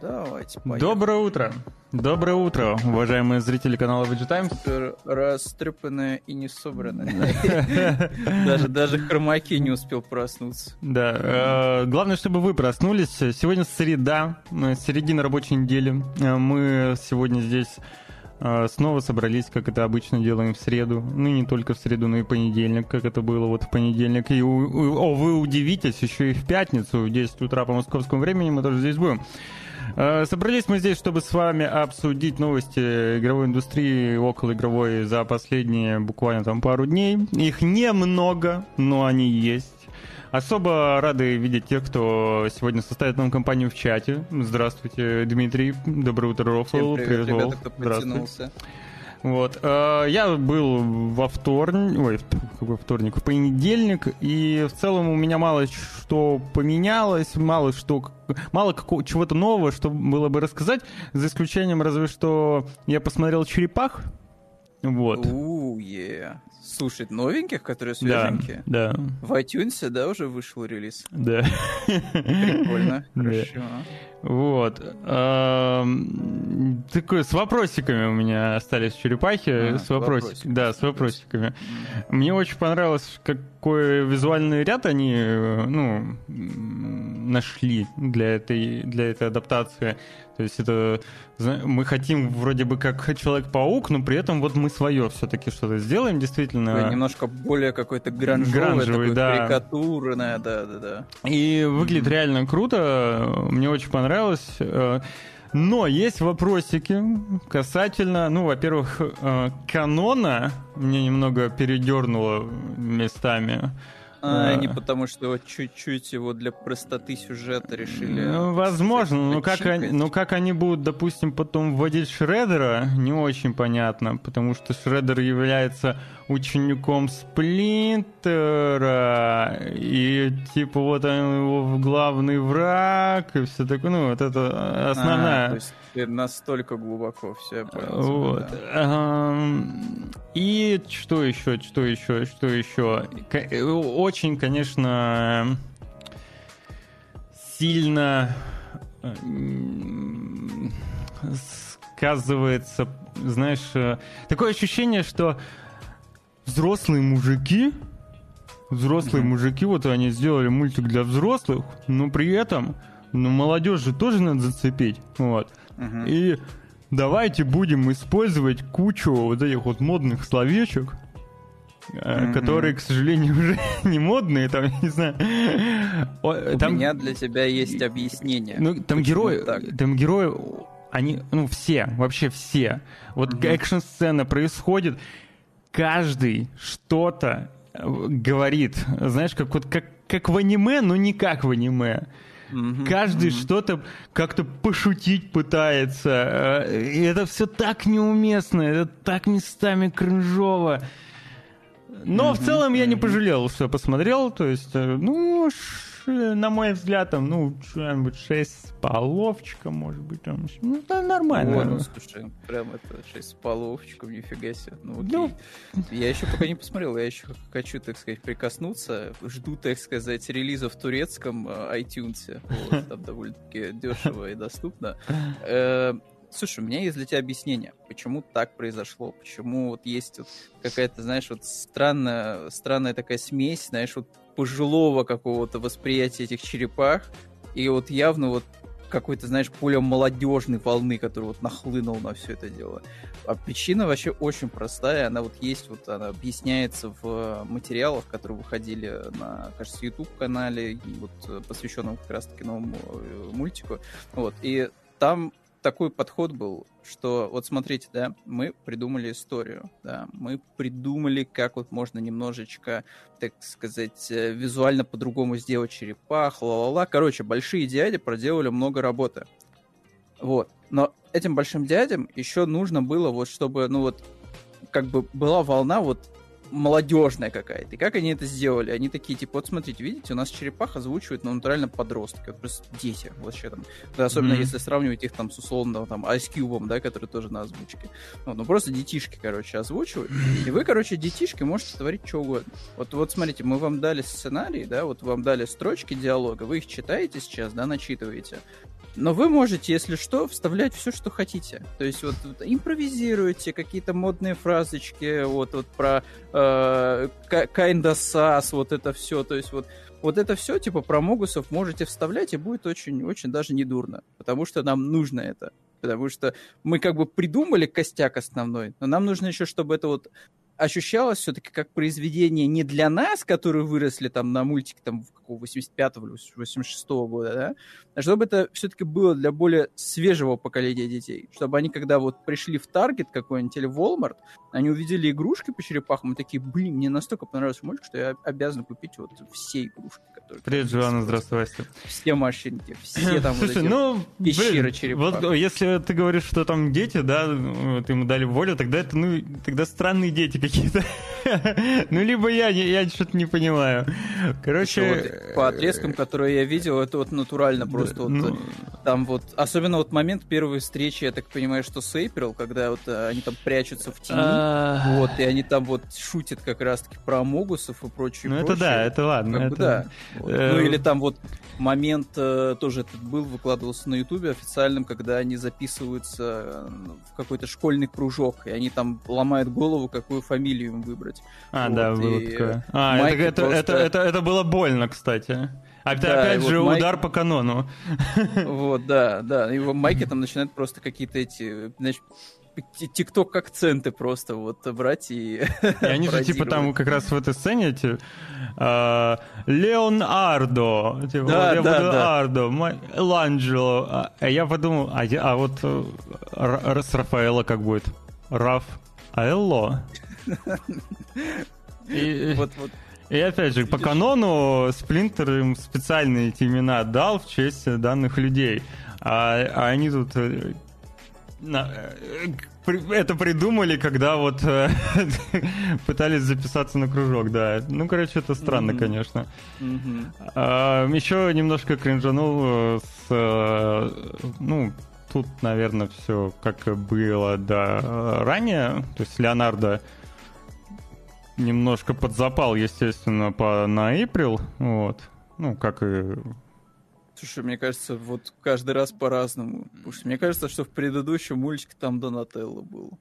Давайте, поехали. Доброе утро. Доброе утро, уважаемые зрители канала VG Times. Супер Растрепанная и не собранная. Даже, даже хромаки не успел проснуться. Да, э, главное, чтобы вы проснулись. Сегодня среда, э, середина рабочей недели. Э, Мы сегодня здесь снова собрались, как это обычно делаем в среду. Ну, не только в среду, но и понедельник, как это было вот в понедельник. И, о, вы удивитесь, еще и в пятницу, в 10 утра по московскому времени мы тоже здесь будем. Э, Собрались мы здесь, чтобы с вами обсудить новости игровой индустрии, около игровой за последние буквально там пару дней. Их немного, но они есть. Особо рады видеть тех, кто сегодня составит нам компанию в чате. Здравствуйте, Дмитрий. Доброе утро, Рофл. Привет, Вов. ребята, кто Здравствуй. Вот. э, Я был во вторник, ой, какой вторник, в понедельник, и в целом у меня мало что поменялось, мало что, мало какого, чего-то нового, что было бы рассказать, за исключением разве что я посмотрел «Черепах», вот. У, е. Слушай, новеньких, которые Да, свеженькие? да, В iTunes, да, уже вышел релиз? да. Прикольно, Да. хорошо. Вот. Такой, с вопросиками у меня остались черепахи. А, с вопросиками. Да, с вопросиками. Мне очень понравилось, какой визуальный ряд они э, ну, нашли для этой, для этой адаптации. То есть это мы хотим вроде бы как Человек-паук, но при этом вот мы свое все-таки что-то сделаем, действительно. Такой Немножко более какой-то гранжовый, Гранжевый, да. карикатурное, да, да, да. И выглядит реально круто, мне очень понравилось. Э, Но есть вопросики касательно, ну, во-первых, э, канона мне немного передернуло местами. А, А. не потому что чуть-чуть его для простоты сюжета решили. Ну, возможно, но как, они, но как они будут, допустим, потом вводить Шреддера, не очень понятно, потому что Шреддер является учеником Сплинтера, и типа вот он его главный враг, и все такое, ну, вот это А, основная... то есть ты настолько глубоко все, понял. Вот. И что еще, что еще, что еще? Э, Очень, конечно, сильно сказывается, знаешь, э, такое ощущение, что взрослые мужики, взрослые Мгм. мужики, вот они сделали мультик для взрослых, но при этом, ну, молодежь же тоже надо зацепить, вот. Мгм. И давайте будем использовать кучу вот этих вот модных словечек, Мгм. которые, к сожалению, уже не модные, там, я не знаю. У Там, меня для тебя есть объяснение. ну, там герои, так? там герои, они, ну, все, вообще все. Вот Мгм. экшн-сцена происходит, каждый что-то э, говорит, знаешь, как вот как, как в аниме, но не как в аниме. Мгм, Каждый мгм. что-то как-то пошутить пытается. э, И это все так неуместно, это так местами кринжово. Но в Мгм, целом я не пожалел, что я посмотрел. То есть, э, ну, на мой взгляд, там, ну, что-нибудь 6 с половчиком, может быть, там. Ну, да, нормально. Ой, ну слушай, прям это 6 с половчиком, нифига себе. Ну, окей. Ну. Я еще пока не посмотрел, я еще хочу, так сказать, прикоснуться. Жду, так сказать, релиза в турецком э, iTunes. Вот, там довольно-таки дешево и доступно. Слушай, у меня есть для тебя объяснение, почему так произошло, почему вот есть вот какая-то, знаешь, вот странная, странная такая смесь, знаешь, вот пожилого какого-то восприятия этих черепах, и вот явно вот какой-то, знаешь, более молодежной волны, который вот нахлынул на все это дело. А причина вообще очень простая, она вот есть, вот она объясняется в материалах, которые выходили на, кажется, YouTube-канале, вот э, посвященном как раз-таки новому э, мультику. Вот, и там такой подход был, что вот смотрите, да, мы придумали историю, да, мы придумали, как вот можно немножечко, так сказать, э, визуально по-другому сделать черепах, ла-ла-ла. Короче, большие дяди проделали много работы. Вот. Но этим большим дядям еще нужно было вот, чтобы, ну вот, как бы была волна вот молодежная какая-то. И как они это сделали? Они такие, типа, вот смотрите, видите, у нас черепах озвучивают, ну, натурально подростки, вот просто дети, вообще там. Да, особенно mm-hmm. если сравнивать их там с условно там Ice Cube, да, который тоже на озвучке. Вот, ну, просто детишки, короче, озвучивают. И вы, короче, детишки можете творить что угодно. Вот, вот смотрите, мы вам дали сценарий, да, вот вам дали строчки диалога, вы их читаете сейчас, да, начитываете. Но вы можете, если что, вставлять все, что хотите. То есть вот, вот импровизируйте какие-то модные фразочки, вот, вот про э, kinda sus, вот это все. То есть вот вот это все, типа, про Могусов можете вставлять, и будет очень-очень даже недурно. Потому что нам нужно это. Потому что мы как бы придумали костяк основной, но нам нужно еще, чтобы это вот ощущалось все-таки как произведение не для нас, которые выросли там на мультике там 85-го или 86-го года, да, а чтобы это все-таки было для более свежего поколения детей. Чтобы они, когда вот пришли в Таргет какой-нибудь или Walmart, они увидели игрушки по черепахам и такие, блин, мне настолько понравился мультик, что я обязан купить вот все игрушки. Которые Привет, Жуана, здравствуй, Вася. Все машинки, все там Слушай, вот эти ну, пещеры черепах. Вот если ты говоришь, что там дети, да, ты ему дали волю, тогда это, ну, тогда странные дети какие-то. ну, либо я, я что-то не понимаю. Короче... по отрезкам, которые я видел, это вот натурально просто вот ну. там вот, особенно вот момент первой встречи, я так понимаю, что с Эйприл, когда вот э, они там прячутся в тени, а. вот, и они там вот шутят как раз-таки про Могусов и прочее. Ну, это да, это ладно. Да. Э, ну, или там вот момент э, тоже этот был, выкладывался на Ютубе официальным, когда они записываются в какой-то школьный кружок, и они там ломают голову, какую фамилию им выбрать. А, вот, да, было такое. А, это, это, просто... это, это, это было больно, кстати. А да, опять же, вот удар Майк... по канону. Вот, да, да. И Майки там начинают просто какие-то эти, значит, тикток акценты просто вот брать и... И они же типа там как раз в этой сцене эти а, Леонардо, типа, да, Леонардо, да. Ланджело. А, а я подумал, а, а вот э, с Рафаэла как будет? Раф Аэлло. И, вот, вот. и опять же, по канону Сплинтер им специальные эти имена дал в честь данных людей. А, а они тут э, Э, это придумали, когда вот э, пытались записаться на кружок, да. Ну, короче, это странно, mm-hmm. конечно. Mm-hmm. А, еще немножко кринжанул э, с... Ну, тут, наверное, все как было да, ранее. То есть Леонардо немножко подзапал, естественно, по, на April, вот. Ну, как и Слушай, мне кажется, вот каждый раз по-разному. Потому что мне кажется, что в предыдущем мультике там Донателло был.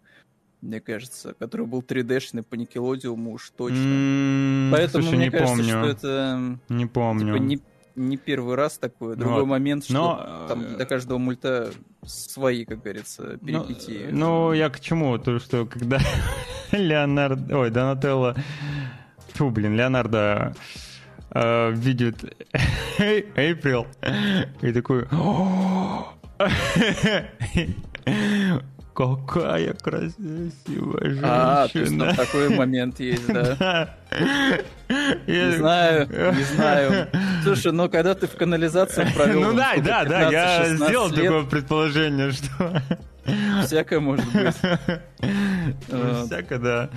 Мне кажется, который был 3D-шный по Никелодиуму уж точно. Mm, Поэтому слушай, мне не кажется, помню. что это... Не помню. Типа, не, не первый раз такое. Другой вот. момент, что Но... там э, для каждого мульта свои, как говорится, перипетии. Ну, ну я к чему? То, что когда Леонардо... Ой, Донателло... Фу, блин, Леонардо э, видит Эйприл и такой... Какая красивая женщина. А, то есть там такой момент есть, да? Не знаю, не знаю. Слушай, ну когда ты в канализации провел... Ну да, да, да, я сделал такое предположение, что... Всякое может быть. Всякое, да.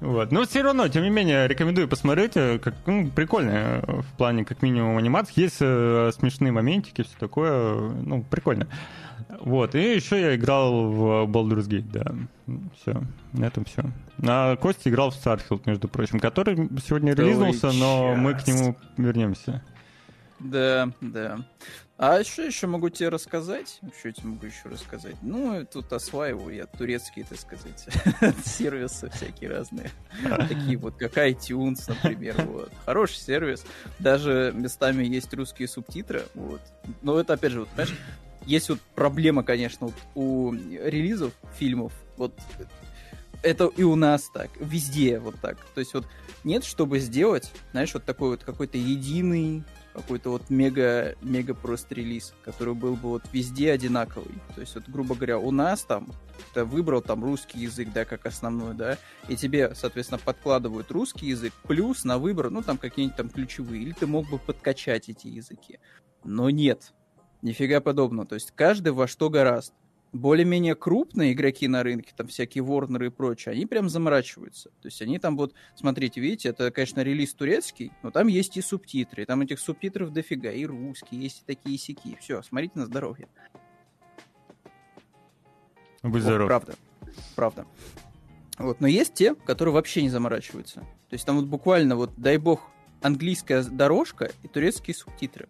Вот. Но все равно, тем не менее, рекомендую посмотреть. Э, как, ну, прикольно э, в плане, как минимум, анимации. Есть э, смешные моментики, все такое. Ну, прикольно. Вот. И еще я играл в Baldur's Gate, да. Все. На этом все. А Костя играл в Starfield, между прочим, который сегодня релизнулся, но мы к нему вернемся. Да, да. А что еще могу тебе рассказать? Что я тебе могу еще рассказать? Ну, тут осваиваю я турецкие, так сказать, сервисы всякие разные. Такие вот, как iTunes, например. Вот. Хороший сервис. Даже местами есть русские субтитры. Вот. Но это, опять же, вот, понимаешь, есть вот проблема, конечно, вот у релизов фильмов. Вот это и у нас так, везде вот так. То есть вот нет, чтобы сделать, знаешь, вот такой вот какой-то единый какой-то вот мега, мега просто релиз, который был бы вот везде одинаковый. То есть вот, грубо говоря, у нас там, ты выбрал там русский язык, да, как основной, да, и тебе, соответственно, подкладывают русский язык, плюс на выбор, ну, там какие-нибудь там ключевые, или ты мог бы подкачать эти языки. Но нет, нифига подобного. То есть каждый во что гораст. более-менее крупные игроки на рынке, там всякие Ворнеры и прочее, они прям заморачиваются. То есть они там вот, смотрите, видите, это, конечно, релиз турецкий, но там есть и субтитры, там этих субтитров дофига, и русские, есть и такие сики. Все, смотрите на здоровье. Будь здоров. правда. Правда. Вот, но есть те, которые вообще не заморачиваются. То есть там вот буквально вот, дай бог, английская дорожка и турецкие субтитры.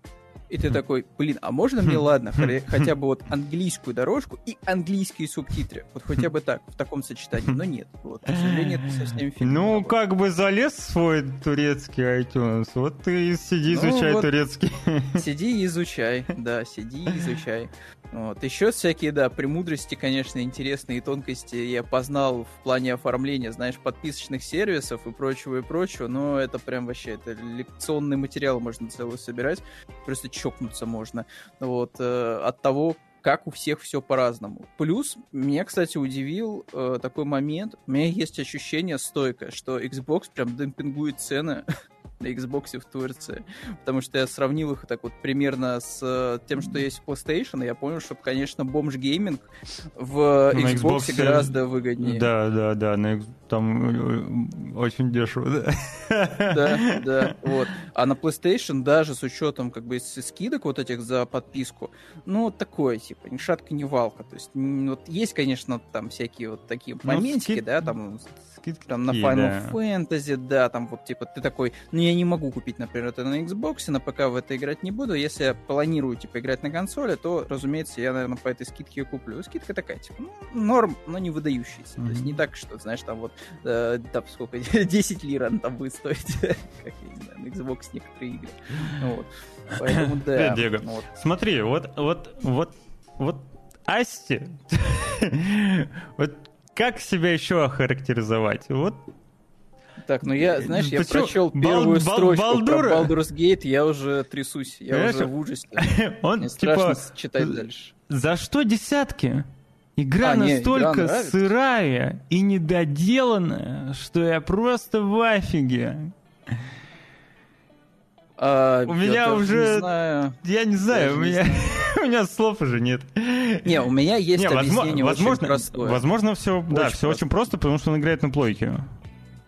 И ты такой, блин, а можно мне, ладно, хотя бы вот английскую дорожку и английские субтитры? Вот хотя бы так, в таком сочетании. Но нет, вот, к сожалению, это совсем фильм. Ну, как бы залез в свой турецкий iTunes, вот ты сиди, ну, изучай вот турецкий. Сиди и изучай, да, сиди и изучай. Вот. Еще всякие, да, премудрости, конечно, интересные тонкости я познал в плане оформления, знаешь, подписочных сервисов и прочего, и прочего, но это прям вообще, это лекционный материал можно целый собирать, просто чокнуться можно, вот, э, от того, как у всех все по-разному. Плюс, меня, кстати, удивил э, такой момент, у меня есть ощущение стойкое, что Xbox прям демпингует цены на Xbox в Турции. Потому что я сравнил их так вот примерно с э, тем, что есть в PlayStation, и я понял, что, конечно, бомж гейминг в на Xbox, Xbox гораздо выгоднее. Да, да, да, на, там э, очень дешево, да. Да, да, вот. А на PlayStation даже с учетом как бы скидок вот этих за подписку, ну, такое, типа, ни шатка, ни валка. То есть, вот есть, конечно, там всякие вот такие ну, моментики, скид... да, там скидки. Там на Final да. Fantasy, да, там вот типа ты такой, ну я не могу купить, например, это на Xbox, на ПК в это играть не буду. Если я планирую, типа, играть на консоли, то, разумеется, я, наверное, по этой скидке куплю. Скидка такая, типа, ну, норм, но не выдающаяся. Mm-hmm. То есть не так, что, знаешь, там вот, э, там сколько, 10 лир она там будет стоить, как, я не знаю, на Xbox некоторые игры. Вот. Поэтому, да. Диего, вот. смотри, вот, вот, вот, вот Асти, вот как себя еще охарактеризовать? Вот так, ну я, знаешь, я Ты прочел первую Бал- строчку Балдура? про Baldur's Gate, я уже трясусь, я Знаешь, уже в ужасе. Он, Мне страшно типа, читать дальше. За что десятки? Игра а, настолько не, игра сырая и недоделанная, что я просто в афиге. А, у меня уже... Не знаю. Я не знаю, Даже у меня... у меня слов уже нет. Не, у меня есть не, объяснение возможно, очень простое. Возможно, все, очень да, все очень просто, потому что он играет на плойке.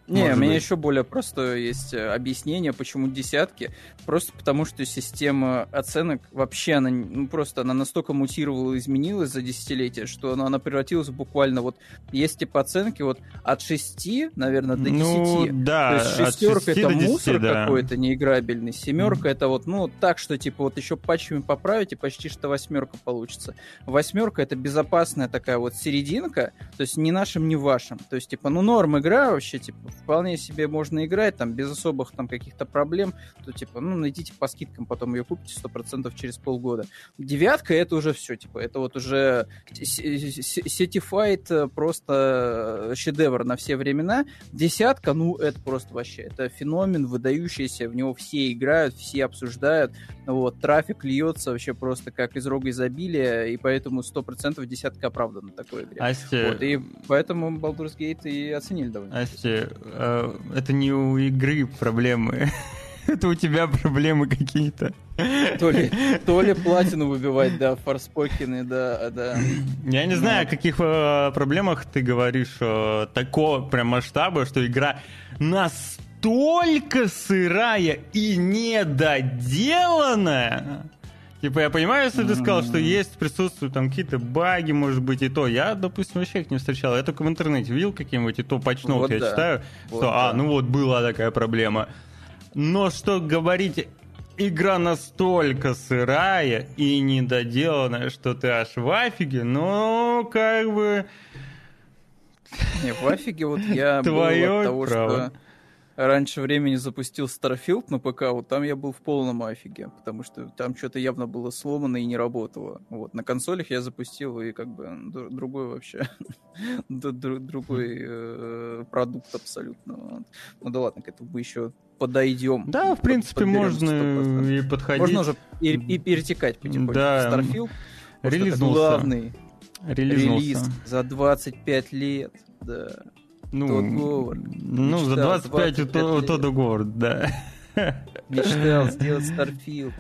Не, у меня быть. еще более простое есть э, объяснение, почему десятки. Просто потому, что система оценок вообще, она ну, просто она настолько мутировала, изменилась за десятилетия, что она, она превратилась буквально вот... Есть типа оценки вот от 6, наверное, до 10. Ну, да, То есть шестерка это мусор да. какой-то неиграбельный, семерка mm. это вот, ну, так, что типа вот еще патчами поправить, и почти что восьмерка получится. Восьмерка это безопасная такая вот серединка, то есть ни нашим, ни вашим. То есть, типа, ну, норм игра вообще, типа, вполне себе можно играть, там, без особых там каких-то проблем, то, типа, ну, найдите по скидкам, потом ее купите 100% через полгода. Девятка — это уже все, типа, это вот уже сетифайт э, просто шедевр на все времена. Десятка, ну, это просто вообще, это феномен выдающийся, в него все играют, все обсуждают, вот, трафик льется вообще просто как из рога изобилия, и поэтому 100% десятка оправдана такой игре. Асти... Вот, и поэтому Baldur's Gate и оценили довольно. Э, это не у игры проблемы. Это у тебя проблемы какие-то. То ли, то ли платину выбивать, да, форспокины, да, да. Я не знаю, о каких э, проблемах ты говоришь э, такого прям масштаба, что игра нас настолько сырая и недоделанная. Типа, я понимаю, если ты сказал, что есть, присутствуют там какие-то баги, может быть, и то. Я, допустим, вообще их не встречал. Я только в интернете видел какие-нибудь, и то патчноут вот я да. читаю, вот что, а, да. а, ну вот, была такая проблема. Но что говорить, игра настолько сырая и недоделанная, что ты аж в афиге, ну, как бы... Не, в афиге вот я Твое был от того, право. что раньше времени запустил Starfield на ПК, вот там я был в полном офиге, потому что там что-то явно было сломано и не работало. Вот на консолях я запустил и как бы другой вообще, другой э, продукт абсолютно. Ну да ладно, к этому мы еще подойдем. Да, в принципе, можно и подходить. Можно уже и, и перетекать потихоньку. Да. Starfield. Релизнулся. Главный Релизнулся. релиз за 25 лет. Да. Ну, Тодд Говард. Ну, за 25 у Тодда Говард, да. Мечтал сделать Starfield.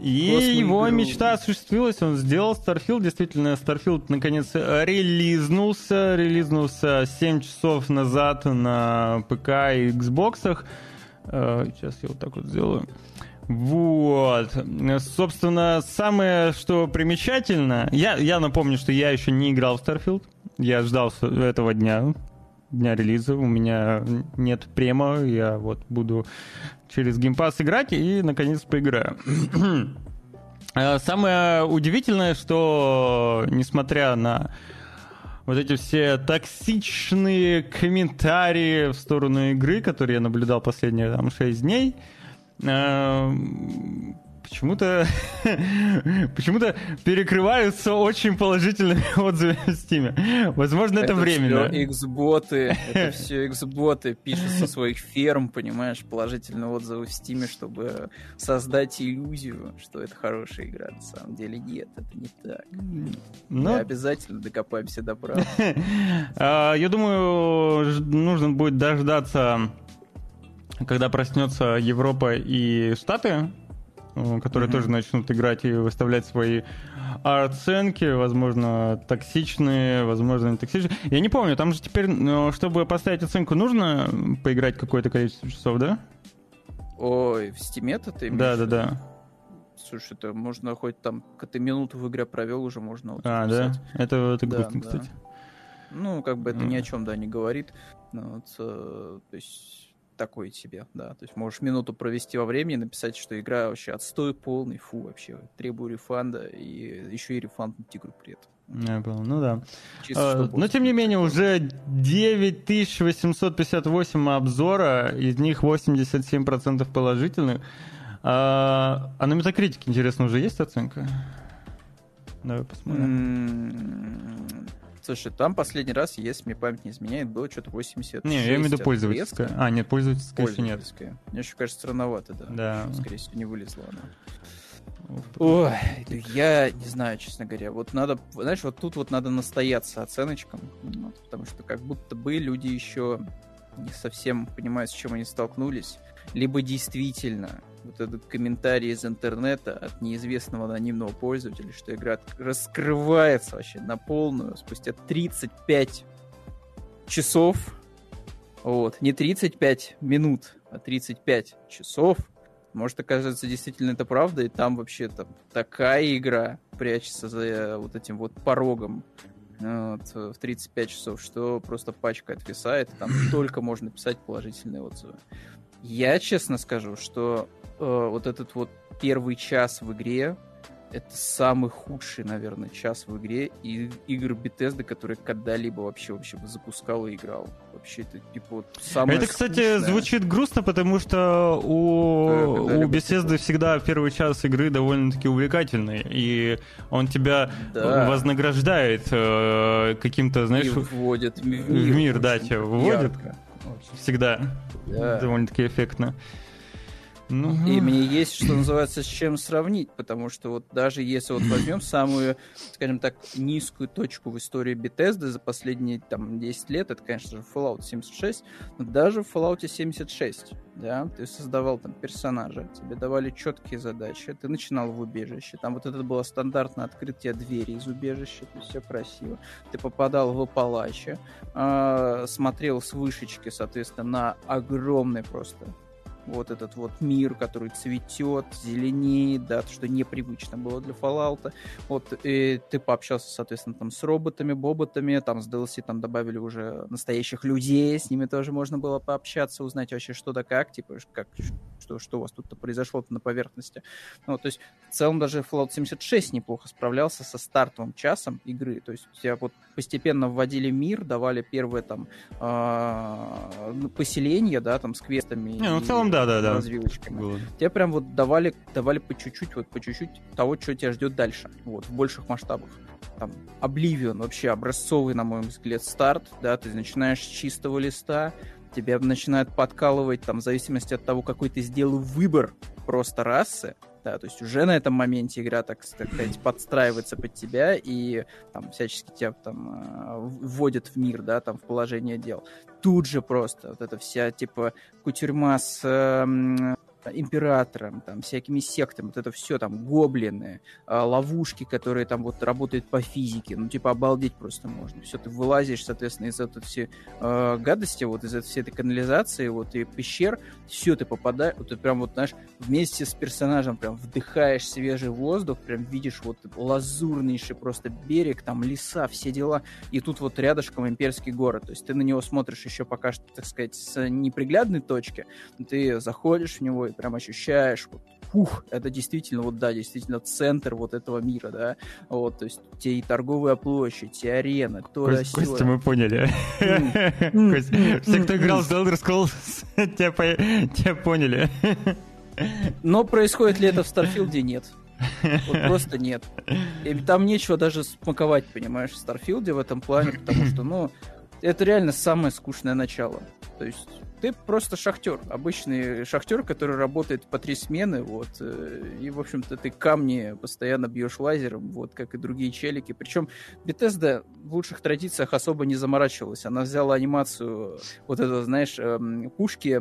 И его мечта осуществилась, он сделал Starfield, действительно, Starfield наконец релизнулся, релизнулся 7 часов назад на ПК и Xbox. Э, сейчас я вот так вот сделаю. Вот. Собственно, самое, что примечательно, я, я напомню, что я еще не играл в Starfield. Я ждал этого дня, дня релиза. У меня нет према, я вот буду через геймпас играть и, наконец, поиграю. А самое удивительное, что, несмотря на вот эти все токсичные комментарии в сторону игры, которые я наблюдал последние там 6 дней, Эм, почему-то почему-то перекрываются очень положительными отзывами в Steam. Возможно, это, это временно. Все X-боты, это все X-боты пишут со своих ферм, понимаешь, положительные отзывы в Steam, чтобы создать иллюзию, что это хорошая игра. На самом деле нет, это не так. Но... Мы обязательно докопаемся до правды. А, я думаю, нужно будет дождаться когда проснется Европа и Штаты, которые mm-hmm. тоже начнут играть и выставлять свои оценки, возможно, токсичные, возможно, не токсичные. Я не помню, там же теперь, ну, чтобы поставить оценку, нужно поиграть какое-то количество часов, да? Ой, в Steam это ты Да, да, да. Слушай, это можно хоть там, когда ты минуту в игре провел, уже можно вот А, писать. да? Это, это грустно, да, кстати. Ну, как бы это mm. ни о чем, да, не говорит. Ну, вот, э, то есть такой себе, да. То есть можешь минуту провести во времени, написать, что игра вообще отстой полный, фу, вообще, требую рефанда, и еще и рефанд на игру при этом. Я понял, ну да. Чисто, а, но тем не менее, уже 9858 обзора, из них 87% положительных. А, а на Metacritic, интересно, уже есть оценка? Давай посмотрим. Слушай, там последний раз, если мне память не изменяет, было что-то 80. Не, я имею в виду пользовательская. А, нет, пользовательская, пользовательская еще нет. Мне еще кажется, странновато, да. Да. Скорее всего, не вылезла она. Ой, я не знаю, честно говоря. Вот надо, знаешь, вот тут вот надо настояться оценочкам, вот, потому что как будто бы люди еще не совсем понимают, с чем они столкнулись, либо действительно вот этот комментарий из интернета от неизвестного анонимного пользователя, что игра раскрывается вообще на полную спустя 35 часов. Вот, не 35 минут, а 35 часов. Может оказаться действительно это правда, и там вообще там такая игра прячется за вот этим вот порогом вот, в 35 часов, что просто пачка отвисает, и там только можно писать положительные отзывы. Я честно скажу, что э, вот этот вот первый час в игре это самый худший, наверное, час в игре и игр Bethesda, которые когда-либо вообще вообще запускал и играл. Вообще это типа вот самое Это, кстати, скучное. звучит грустно, потому что у, у Bethesda всегда первый час игры довольно-таки увлекательный, и он тебя да. вознаграждает э, каким-то, знаешь... И вводит в мир. В мир, да, тебя выводит. Ярко. Всегда. Да. Довольно-таки эффектно. Ну... И мне есть, что называется, с чем сравнить, потому что вот даже если вот возьмем самую, скажем так, низкую точку в истории Bethesda за последние там 10 лет, это, конечно же, Fallout 76, но даже в Fallout 76, да, ты создавал там персонажа, тебе давали четкие задачи, ты начинал в убежище, там вот это было стандартное открытие двери из убежища, то есть все красиво, ты попадал в Апалаче, э, смотрел с вышечки, соответственно, на огромный просто вот этот вот мир, который цветет, зеленеет, да, что непривычно было для Fallout. Вот и ты пообщался, соответственно, там с роботами, боботами, там с DLC там добавили уже настоящих людей, с ними тоже можно было пообщаться, узнать вообще что да как, типа, как, что, что у вас тут-то произошло на поверхности. Ну, то есть в целом даже Fallout 76 неплохо справлялся со стартовым часом игры, то есть у тебя вот постепенно вводили мир, давали первые там э, поселения, да, там с квестами. Не, ну в целом да, да, да. Развилочками. Было. Тебе прям вот давали, давали по чуть-чуть, вот по чуть-чуть того, что тебя ждет дальше, вот, в больших масштабах. Там, Oblivion вообще образцовый, на мой взгляд, старт, да, ты начинаешь с чистого листа, тебя начинают подкалывать, там, в зависимости от того, какой ты сделал выбор просто расы, да, то есть уже на этом моменте игра, так, сказать, подстраивается под тебя и там всячески тебя там э, вводит в мир, да, там в положение дел. Тут же просто вот эта вся, типа, кутюрьма с э, императором, там, всякими сектами, вот это все там, гоблины, а, ловушки, которые там вот работают по физике, ну, типа, обалдеть просто можно. Все, ты вылазишь, соответственно, из этой все э, гадости, вот из этой всей этой канализации, вот, и пещер, все, ты попадаешь, вот, ты прям вот, знаешь, вместе с персонажем прям вдыхаешь свежий воздух, прям видишь вот лазурнейший просто берег, там, леса, все дела, и тут вот рядышком имперский город, то есть ты на него смотришь еще пока что, так сказать, с неприглядной точки, ты заходишь в него, прям ощущаешь, вот, фух, это действительно, вот да, действительно центр вот этого мира, да, вот, то есть те и торговая площадь, и арена, то да Костя, мы поняли. Все, кто играл в Elder Scrolls, тебя поняли. Но происходит ли это в Starfield е? Нет. Вот просто нет. И там нечего даже смаковать, понимаешь, в Starfield е в этом плане, потому что, ну, это реально самое скучное начало. То есть ты просто шахтер, обычный шахтер, который работает по три смены, вот, э, и, в общем-то, ты камни постоянно бьешь лазером, вот, как и другие челики. Причем Bethesda в лучших традициях особо не заморачивалась. Она взяла анимацию вот этого, знаешь, эм, пушки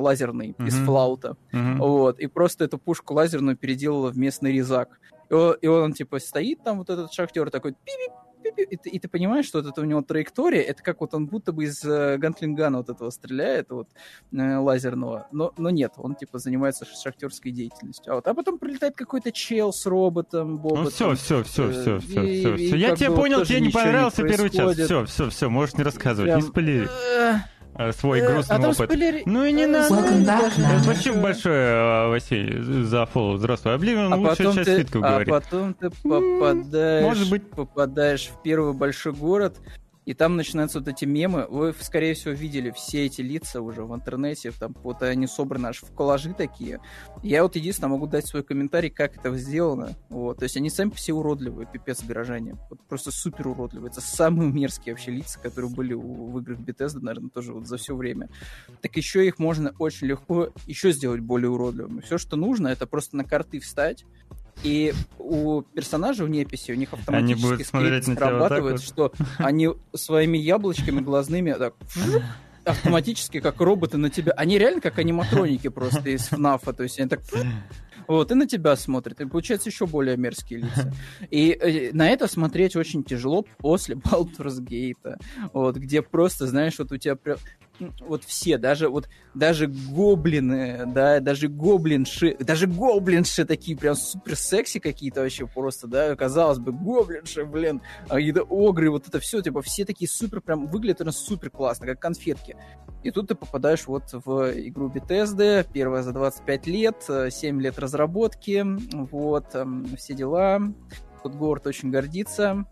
лазерной mm-hmm. из флаута, mm-hmm. вот, и просто эту пушку лазерную переделала в местный резак. И он, типа, стоит там, вот этот шахтер такой, пип и ты, и ты понимаешь, что вот это у него траектория, это как вот он будто бы из э, гантлингана вот этого стреляет, вот, э, лазерного, но, но нет, он типа занимается шахтерской деятельностью. А, вот, а потом прилетает какой-то чел с роботом, боботом. Ну все, все, все, все, все, все, все. Я тебя понял, тебе не понравился первый час. Все, все, все, можешь не рассказывать, Прям... не спойлери. Э, Э, свой э, грустный а опыт. Ну и не надо. Спасибо большое, э, Василий, за фоллоу. Здравствуй. Обливион а лучшая часть ты, А потом ты попадаешь, Может быть. попадаешь в первый большой город, и там начинаются вот эти мемы. Вы, скорее всего, видели все эти лица уже в интернете. Там вот они собраны аж в коллажи такие. Я вот единственное могу дать свой комментарий, как это сделано. Вот. То есть они сами все уродливые, пипец горожане. Вот просто супер уродливые. Это самые мерзкие вообще лица, которые были у, в играх Bethesda, наверное, тоже вот за все время. Так еще их можно очень легко еще сделать более уродливыми. Все, что нужно, это просто на карты встать, и у персонажей в неписи у них автоматически скрипт срабатывает, вот что они своими яблочками глазными так автоматически, как роботы на тебя. Они реально как аниматроники просто из ФНАФа. То есть они так вот, и на тебя смотрят, и получается еще более мерзкие лица. И э, на это смотреть очень тяжело после Baldur's Gate, вот, где просто, знаешь, вот у тебя вот все, даже вот даже гоблины, да, даже гоблинши, даже гоблинши такие прям супер секси какие-то вообще просто, да, казалось бы, гоблинши, блин, какие-то огры, вот это все, типа, все такие супер, прям выглядят у нас супер классно, как конфетки. И тут ты попадаешь вот в игру Bethesda, первая за 25 лет, 7 лет разработки, вот, все дела. Тут Говард очень гордится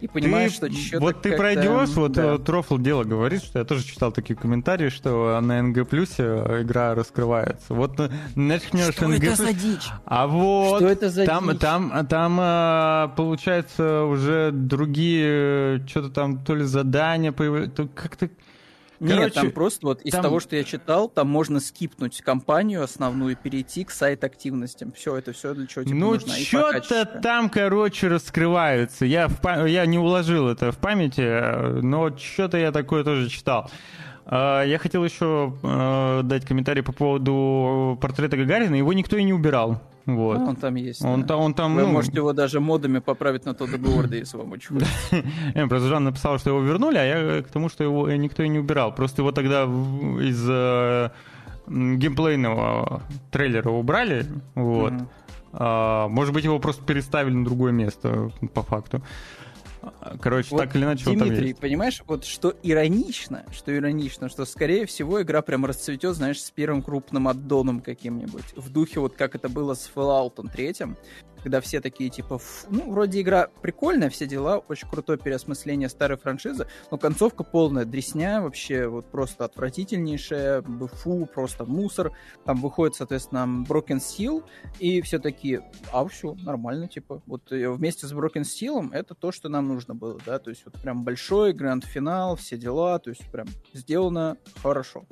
и понимаешь, ты, что что-то Вот ты пройдешь, вот да. Трофл дело говорит, что я тоже читал такие комментарии, что на НГ плюсе игра раскрывается. Вот начнешь что НГ это за дичь? А вот что это за там, дичь? там, там, получается уже другие что-то там то ли задания появляются, как-то Короче, Нет, там просто вот из там... того, что я читал, там можно скипнуть компанию основную перейти к сайт-активностям. Все, это все для чего тебе ну, нужно. Ну, что-то там, короче, раскрывается. Я, в пам... я не уложил это в памяти, но что-то я такое тоже читал. А, я хотел еще а, дать комментарий по поводу портрета Гагарина. Его никто и не убирал. Вот. Он там есть. Он, да. та, он там, Вы ну... можете его даже модами поправить на тот Говарда, если вам очень хочется. Просто Жан написал, что его вернули, а я к тому, что его никто и не убирал. Просто его тогда из э, геймплейного трейлера убрали. Вот. А, может быть, его просто переставили на другое место, по факту. Короче, вот, так или иначе, Дмитрий, он там есть. понимаешь, вот что иронично, что иронично, что, скорее всего, игра прям расцветет, знаешь, с первым крупным аддоном каким-нибудь. В духе вот как это было с Fallout 3, когда все такие, типа, ну, вроде игра прикольная, все дела, очень крутое переосмысление старой франшизы, но концовка полная дресня, вообще вот просто отвратительнейшая, фу, просто мусор. Там выходит, соответственно, Broken Steel, и все такие, а все, нормально, типа. Вот э, вместе с Broken Steel это то, что нам нужно было, да, то есть вот прям большой гранд-финал, все дела, то есть прям сделано хорошо.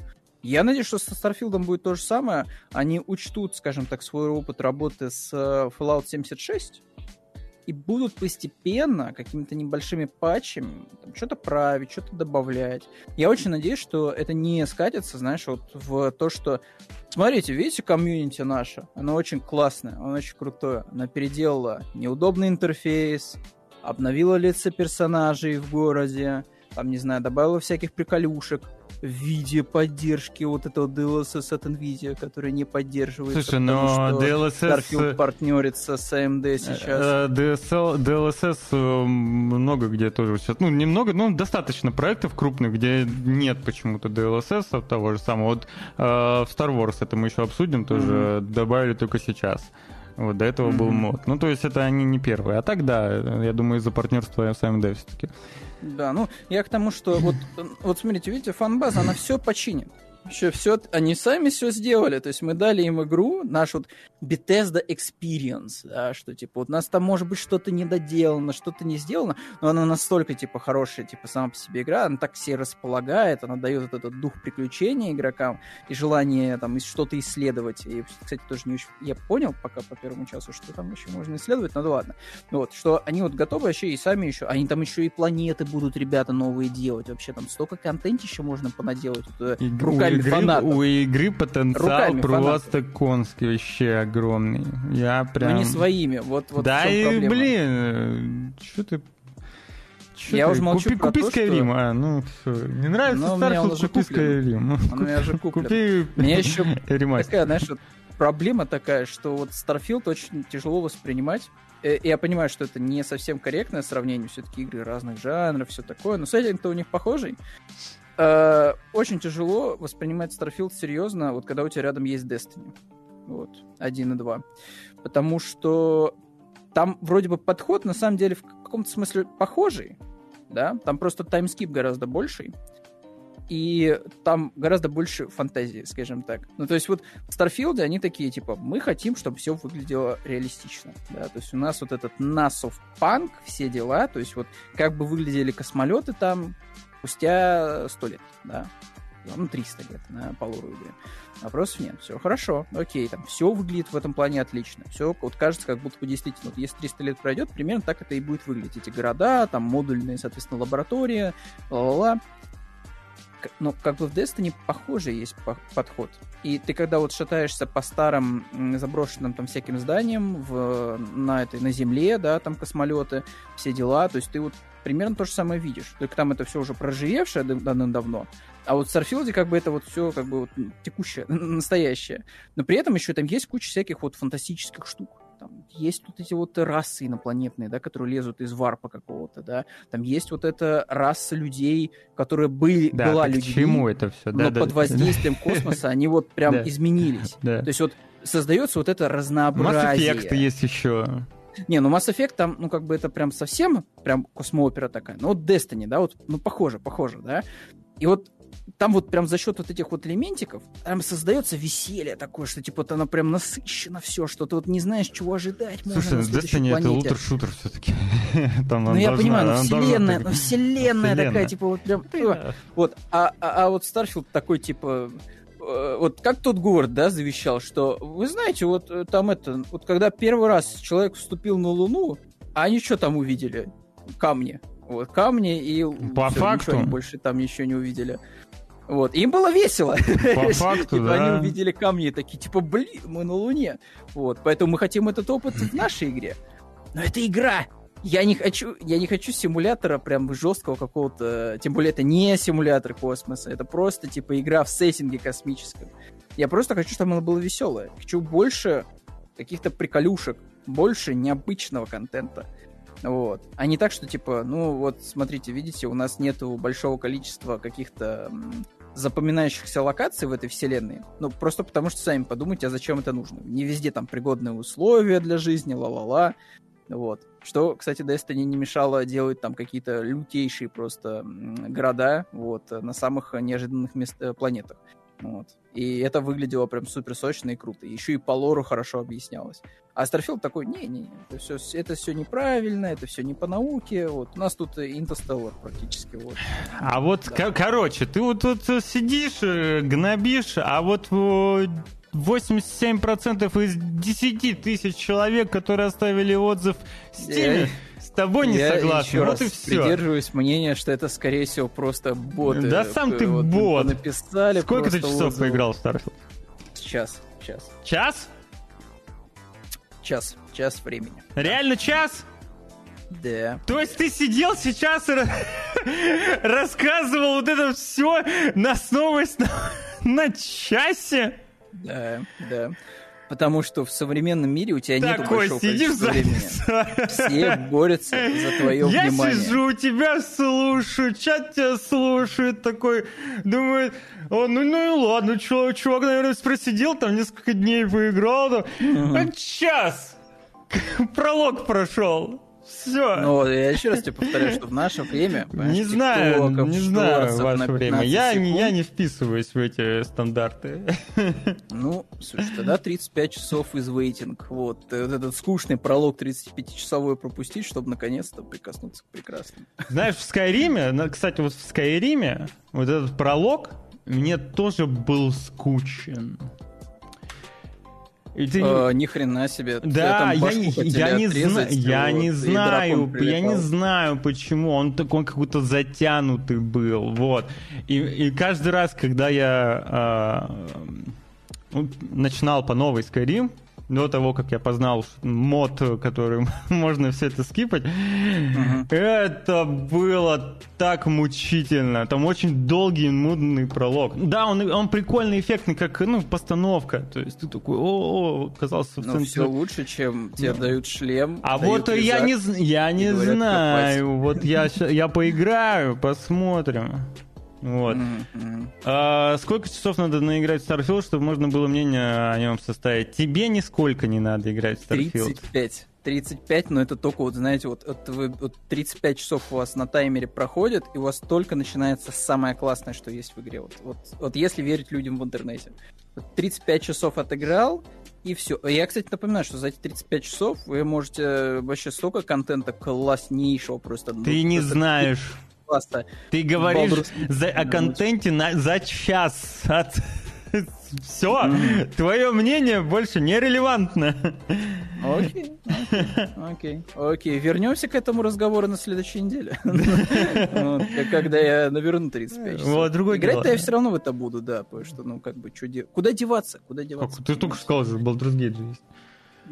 Я надеюсь, что со Starfield будет то же самое. Они учтут, скажем так, свой опыт работы с э, Fallout 76. и будут постепенно какими-то небольшими патчами что-то править, что-то добавлять. Я очень надеюсь, что это не скатится, знаешь, вот в то, что Смотрите, видите, комьюнити наша, она очень классная, она очень крутое. Она переделала неудобный интерфейс, обновила лица персонажей в городе, там, не знаю, добавила всяких приколюшек, в виде поддержки вот этого DLSS от NVIDIA, который не поддерживается. Слушай, но DLSS... Starfield партнерится с AMD э, сейчас. Э, DSL, DLSS э, много где тоже сейчас, ну, немного, но достаточно проектов крупных, где нет почему-то DLSS от того же самого. Вот в Star Wars это мы еще обсудим, тоже mm-hmm. добавили только сейчас. Вот до этого mm-hmm. был мод. Ну, то есть это они не первые. А так, да, я думаю, из-за партнерства с AMD все-таки. Да, ну, я к тому, что вот, вот смотрите, видите, фанбаза, она все починит. Еще все, они сами все сделали, то есть мы дали им игру, наш вот Bethesda Experience, да, что типа вот у нас там может быть что-то недоделано, что-то не сделано, но она настолько типа хорошая, типа сама по себе игра, она так все располагает, она дает вот этот дух приключения игрокам и желание там что-то исследовать. И, кстати, тоже не очень я понял пока по первому часу, что там еще можно исследовать, но да ладно. Вот, что они вот готовы вообще и сами еще, они там еще и планеты будут ребята новые делать, вообще там столько контентища можно понаделать. Вот, э, руками руками игры, фанатов. У игры потенциал руками просто фанатов. конский вообще огромный. Я прям... Но не своими, вот, вот Да и, проблема. блин, что ты Чё я ты? уже молчу купи, про купи то, Skyrim, что... а, ну все. Не нравится Но Starfield, купи Skyrim. Он у меня же куплен. Купи Мне еще такая, знаешь, вот проблема такая, что вот Starfield очень тяжело воспринимать. Э, я понимаю, что это не совсем корректное сравнение, все-таки игры разных жанров, все такое, но сеттинг-то у них похожий. Э, очень тяжело воспринимать Starfield серьезно, вот когда у тебя рядом есть Destiny. Вот, один и два. Потому что там вроде бы подход на самом деле в каком-то смысле похожий, да, там просто таймскип гораздо больший, и там гораздо больше фантазии, скажем так. Ну, то есть вот Starfield они такие, типа, мы хотим, чтобы все выглядело реалистично, да, то есть у нас вот этот насов панк, все дела, то есть вот как бы выглядели космолеты там, спустя 100 лет, да, ну, 300 лет на полуру игры. Вопросов нет, все хорошо, окей, там все выглядит в этом плане отлично. Все, вот кажется, как будто бы действительно, вот если 300 лет пройдет, примерно так это и будет выглядеть. Эти города, там модульные, соответственно, лаборатории, ла-ла-ла. Но как бы в Destiny похожий есть подход. И ты когда вот шатаешься по старым заброшенным там всяким зданиям в, на этой на земле, да, там космолеты, все дела, то есть ты вот примерно то же самое видишь. Только там это все уже проживевшее давным-давно. А вот в Старфилде как бы это вот все как бы вот текущее, настоящее. Но при этом еще там есть куча всяких вот фантастических штук. Есть вот эти вот расы инопланетные, да, которые лезут из варпа какого-то, да. Там есть вот эта раса людей, которые были, да, была людьми. чему это все? Да, но да, под да. воздействием космоса они вот прям изменились. То есть вот создается вот это разнообразие. Mass Effect есть еще. Не, ну Mass Effect там, ну как бы это прям совсем прям космоопера такая. Ну вот Destiny, да, вот, ну похоже, похоже, да. И вот там вот прям за счет вот этих вот элементиков там создается веселье такое, что типа вот оно прям насыщено все, что ты вот не знаешь, чего ожидать Слушай, можно на Destiny это ультра-шутер все-таки. ну я понимаю, ну вселенная, ну вселенная такая, типа вот прям... Вот, а, а, а вот Starfield такой типа Э, вот как тот Говард, да, завещал, что, вы знаете, вот э, там это, вот когда первый раз человек вступил на Луну, а они что там увидели? Камни. Вот, камни и... По все, факту. Ничего, больше там ничего не увидели. Вот, им было весело. По факту, типа, да. Они увидели камни и такие, типа, блин, мы на Луне. Вот, поэтому мы хотим этот опыт в нашей игре. Но это игра, я не хочу, я не хочу симулятора прям жесткого какого-то, тем более это не симулятор космоса, это просто типа игра в сеттинге космическом. Я просто хочу, чтобы оно было веселое. Хочу больше каких-то приколюшек, больше необычного контента. Вот. А не так, что типа, ну вот смотрите, видите, у нас нету большого количества каких-то запоминающихся локаций в этой вселенной. Ну, просто потому что сами подумайте, а зачем это нужно. Не везде там пригодные условия для жизни, ла-ла-ла. Вот. Что, кстати, Destiny не мешало делать там какие-то лютейшие просто города вот, на самых неожиданных мест, э, планетах. Вот. И это выглядело прям супер сочно и круто. Еще и по лору хорошо объяснялось. А Starfield такой, не-не, это все, это все неправильно, это все не по науке. Вот. У нас тут Interstellar практически. Вот. А вот, да. короче, ты вот тут сидишь, э, гнобишь, а вот 87% из 10 тысяч человек, которые оставили отзыв в Steam, с тобой не Я согласны. еще Вот раз и все. придерживаюсь мнения, что это, скорее всего, просто боты. Да сам э, ты вот, бот. Написали Сколько ты часов отзывы. поиграл в Starfield? Час, час, Час? час, час времени. Реально час? Да. То есть ты сидел сейчас и ра- рассказывал вот это все на новость на, на часе? Да, да. Потому что в современном мире у тебя нет большого количества времени. Все борются за твое Я внимание. сижу, тебя слушаю, чат тебя слушает, такой, думает, о, ну, ну и ладно, чувак, чувак, наверное, просидел там несколько дней, поиграл, там, а час, пролог прошел, все. Но я еще раз тебе повторяю, что в наше время... Не знаю, не знаю ваше время. 15 Я, не- я не вписываюсь в эти стандарты. Ну, слушай, тогда 35 часов из вейтинг. Вот, э, вот этот скучный пролог 35-часовой пропустить, чтобы наконец-то прикоснуться к прекрасному. Знаешь, в Скайриме, кстати, вот в Скайриме, вот этот пролог мне тоже был скучен. И ты Э, Ни хрена себе. Да, я не, я не, отрезать, зна- я вот, не знаю, я не знаю, почему. Он такой какой-то затянутый был, вот. И, и каждый раз, когда я ну, начинал по новой Skyrim, до того, как я познал мод, которым можно все это скипать, это было так мучительно. Там очень долгий, нудный пролог. Да, он, он прикольный, эффектный, как ну, постановка. То есть ты такой, о, оказался в Ну, центре. все лучше, чем тебе Ну. дают шлем. А дают вот я не, я не знаю. Вот я, я поиграю, посмотрим. Вот. Мгм. А сколько часов надо наиграть в Starfield, чтобы можно было мнение о нем составить? Тебе нисколько не надо играть в Starfield. 35. 35, но это только, вот знаете, вот, это вы, вот 35 часов у вас на таймере проходит, и у вас только начинается самое классное, что есть в игре. Вот, вот, вот если верить людям в интернете. Вот 35 часов отыграл, и все. Я, кстати, напоминаю, что за эти 35 часов вы можете вообще столько контента класснейшего просто... ну, Ты не просто знаешь. Классно. Ты говоришь Baldur's за, о контенте на, за час. От... Все, Мгм. твое мнение больше нерелевантно. Окей, окей, окей. Вернемся к этому разговору на следующей неделе. К- Когда я наверну 35 часов. Вот, другое Играть-то я все равно в это буду, да, потому что, ну, как бы? Куда деваться? Куда деваться? Ты только сказал, что Baldur's Gate же есть.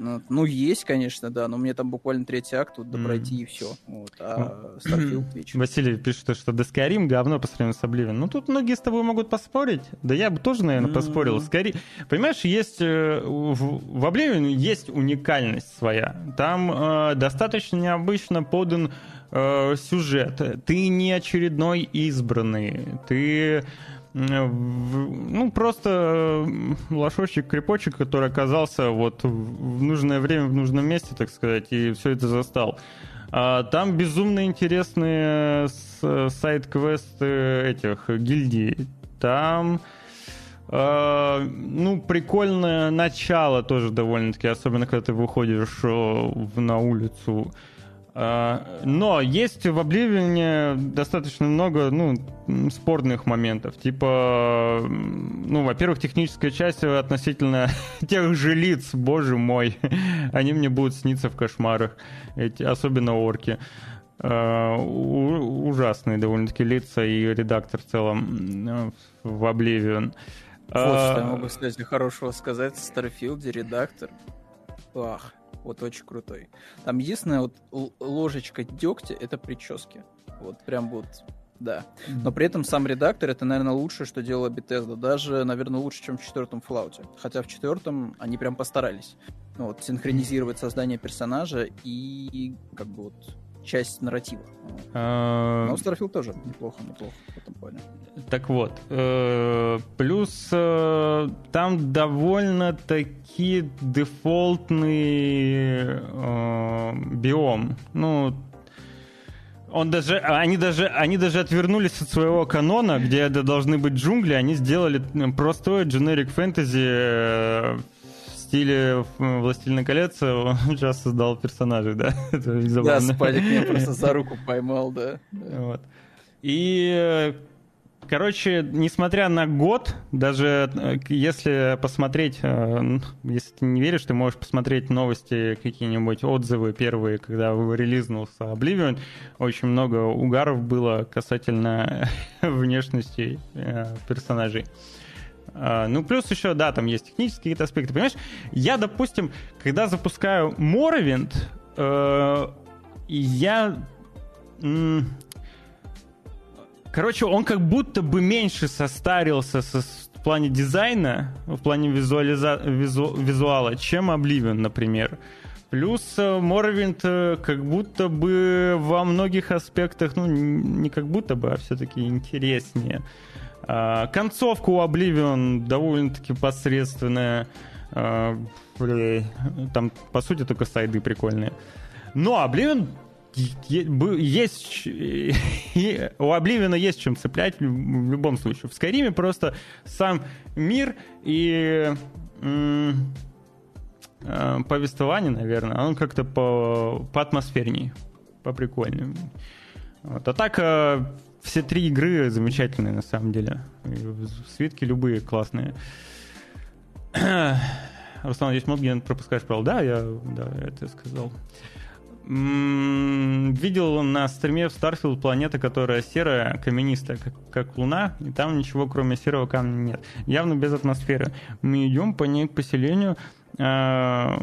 Ну, ну, есть, конечно, да, но мне там буквально третий акт тут Мгм. пройти и все. Вот, а Starfield вечер. Василий пишет, что The Skyrim говно по сравнению с Oblivion. Ну, тут многие с тобой могут поспорить. Да я бы тоже, наверное, М. поспорил. Skyrim... Понимаешь, есть... э, В, в Oblivion есть уникальность своя. Там э, достаточно необычно подан э, сюжет. Ты не очередной избранный. Ты... э, Ну, просто э, лошочек-крепочек, который оказался вот в нужное время, в нужном месте, так сказать, и все это застал. А, Там безумно интересные с- сайт-квесты этих гильдий. Там э, ну, прикольное начало тоже довольно-таки, особенно когда ты выходишь э, на улицу. А, Но есть в Обливине достаточно много, ну, спорных моментов. Типа, ну, во-первых, техническая часть относительно тех же лиц, боже мой. Они мне будут сниться в кошмарах. Эти, особенно орки. А, ужасные довольно-таки лица и редактор в целом в Oblivion. Вот что я А, могу, кстати, хорошего сказать. В Starfield е редактор. Ах, вот очень крутой. Там единственная вот ложечка дегтя — это прически. Вот прям вот, да. Но при этом сам редактор — это, наверное, лучшее, что делала Bethesda. Даже, наверное, лучше, чем в четвертом Fallout е. Хотя в четвертом они прям постарались. Ну, вот, синхронизировать создание персонажа и как бы вот часть нарратива. А, Но Starfield тоже неплохо, неплохо в этом плане. Так вот, э, плюс э, там довольно-таки дефолтный э, биом. Ну, он даже, они даже, они даже отвернулись от своего канона, где это должны быть джунгли, они сделали простой generic фэнтези стиле э, «Властелина колец». Он сейчас создал персонажей, да? Это Да, забавно. Спадик меня просто за руку поймал, да. Да. Вот. И э, короче, несмотря на год, даже э, если посмотреть, э, если ты не веришь, ты можешь посмотреть новости, какие-нибудь отзывы первые, когда релизнулся Oblivion. Очень много угаров было касательно внешности персонажей. Ну, плюс еще, да, там есть технические какие-то аспекты. Понимаешь, я, допустим, когда запускаю Morrowind, я Короче, он как будто бы меньше состарился со, в плане дизайна, в плане визуализа, визу, визуала, чем Oblivion, например. Плюс э, Morrowind э, как будто бы во многих аспектах, ну, не как будто бы, а все-таки интереснее. А, концовка у Oblivion довольно-таки посредственная. А, там, по сути, только сайды прикольные. Но Oblivion есть у Обливина есть чем цеплять в любом случае. В Скайриме просто сам мир и э, повествование, наверное, он как-то по, по атмосферней, по прикольнее. Вот. А так э, все три игры замечательные на самом деле. Свитки любые классные. Руслан, есть мод, где пропускаешь правил? Да, я, да, это сказал видел на стриме в Starfield планета, которая серая, каменистая, как, как Луна, и там ничего кроме серого камня нет. Явно без атмосферы. Мы идем по ней к поселению. Э,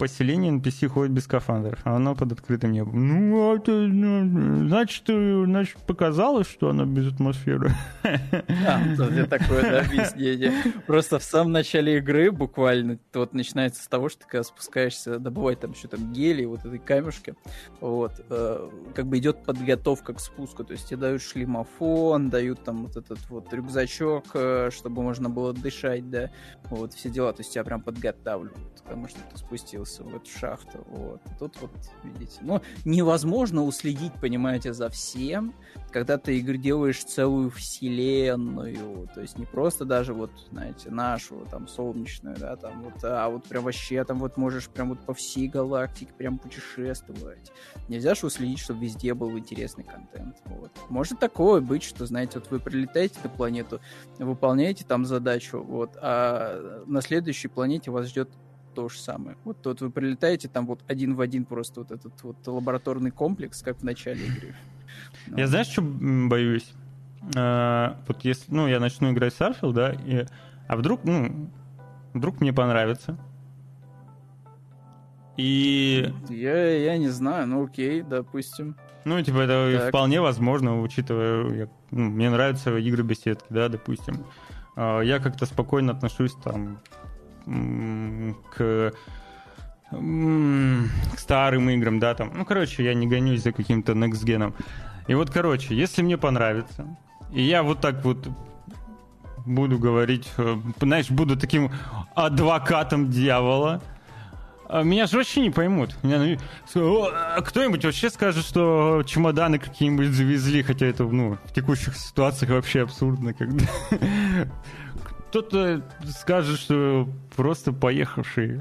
поселение NPC ходит без скафандров, а оно под открытым небом. Ну, это, ну, значит, значит, показалось, что оно без атмосферы. А, это такое да, объяснение. Просто в самом начале игры буквально вот начинается с того, что ты когда спускаешься, добывать там еще там гели, вот этой камешки, вот, э, как бы идет подготовка к спуску, то есть тебе дают шлемофон, дают там вот этот вот рюкзачок, э, чтобы можно было дышать, да, вот, все дела, то есть тебя прям подготавливают к тому, что ты спустился спустился в эту шахту. Вот. Тут вот, видите, ну, невозможно уследить, понимаете, за всем, когда ты игры делаешь целую вселенную, то есть не просто даже вот, знаете, нашу, там, солнечную, да, там вот, а вот прям вообще там вот можешь прям вот по всей галактике прям путешествовать. Нельзя же уследить, чтобы везде был интересный контент, вот. Может такое быть, что, знаете, вот вы прилетаете на планету, выполняете там задачу, вот, а на следующей планете вас ждет то же самое. Вот тут вы прилетаете, там вот один в один просто вот этот вот лабораторный комплекс, как в начале игры. Я знаешь, что боюсь? А, вот если, ну, я начну играть в Starfield, да, и, а вдруг, ну, вдруг мне понравится. И... Я, я не знаю, ну окей, допустим. Ну, типа, это так. вполне возможно, учитывая, я, ну, мне нравятся игры беседки, да, допустим. А, я как-то спокойно отношусь там к к старым играм, да, там. Ну, короче, я не гонюсь за каким-то next геном. И вот, короче, если мне понравится, и я вот так вот буду говорить, э, знаешь, буду таким адвокатом дьявола, а меня же вообще не поймут. Меня, ну, а кто-нибудь вообще скажет, что чемоданы какие-нибудь завезли, хотя это, ну, в текущих ситуациях вообще абсурдно, когда кто-то скажет, что просто поехавший.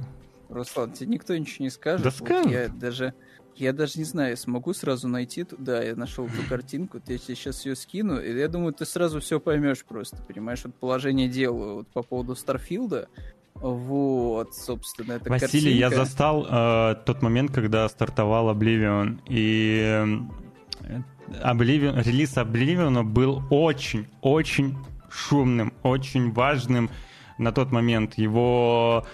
Руслан, тебе никто ничего не скажет. Да скажет. Вот я даже, я даже не знаю, смогу сразу найти туда. Я нашел эту картинку, я тебе сейчас ее скину, и я думаю, ты сразу все поймешь просто, понимаешь, вот положение дела вот по поводу Старфилда. Вот, собственно, это Василий, картинка. я застал э, тот момент, когда стартовал Oblivion, и э, Oblivion, релиз Oblivion был очень-очень шумным, очень важным на тот момент. Его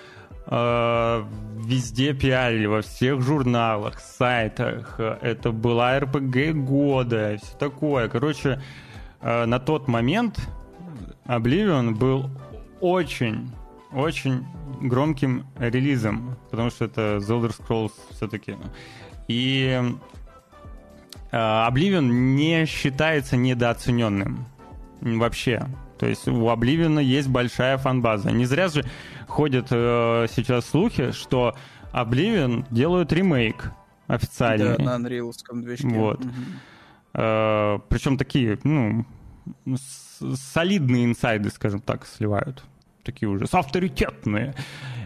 э, везде пиарили, во всех журналах, сайтах. Это была РПГ года, все такое. Короче, э, на тот момент Oblivion был очень, очень громким релизом, потому что это The Elder Scrolls все-таки. И э, Oblivion не считается недооцененным вообще. То есть у Обливина есть большая фанбаза. Не зря же ходят э, сейчас слухи, что Обливин делают ремейк официальный. Да, на Unreal движке. Вот. Угу. Э, причем такие, ну, солидные инсайды, скажем так, сливают. Такие уже авторитетные.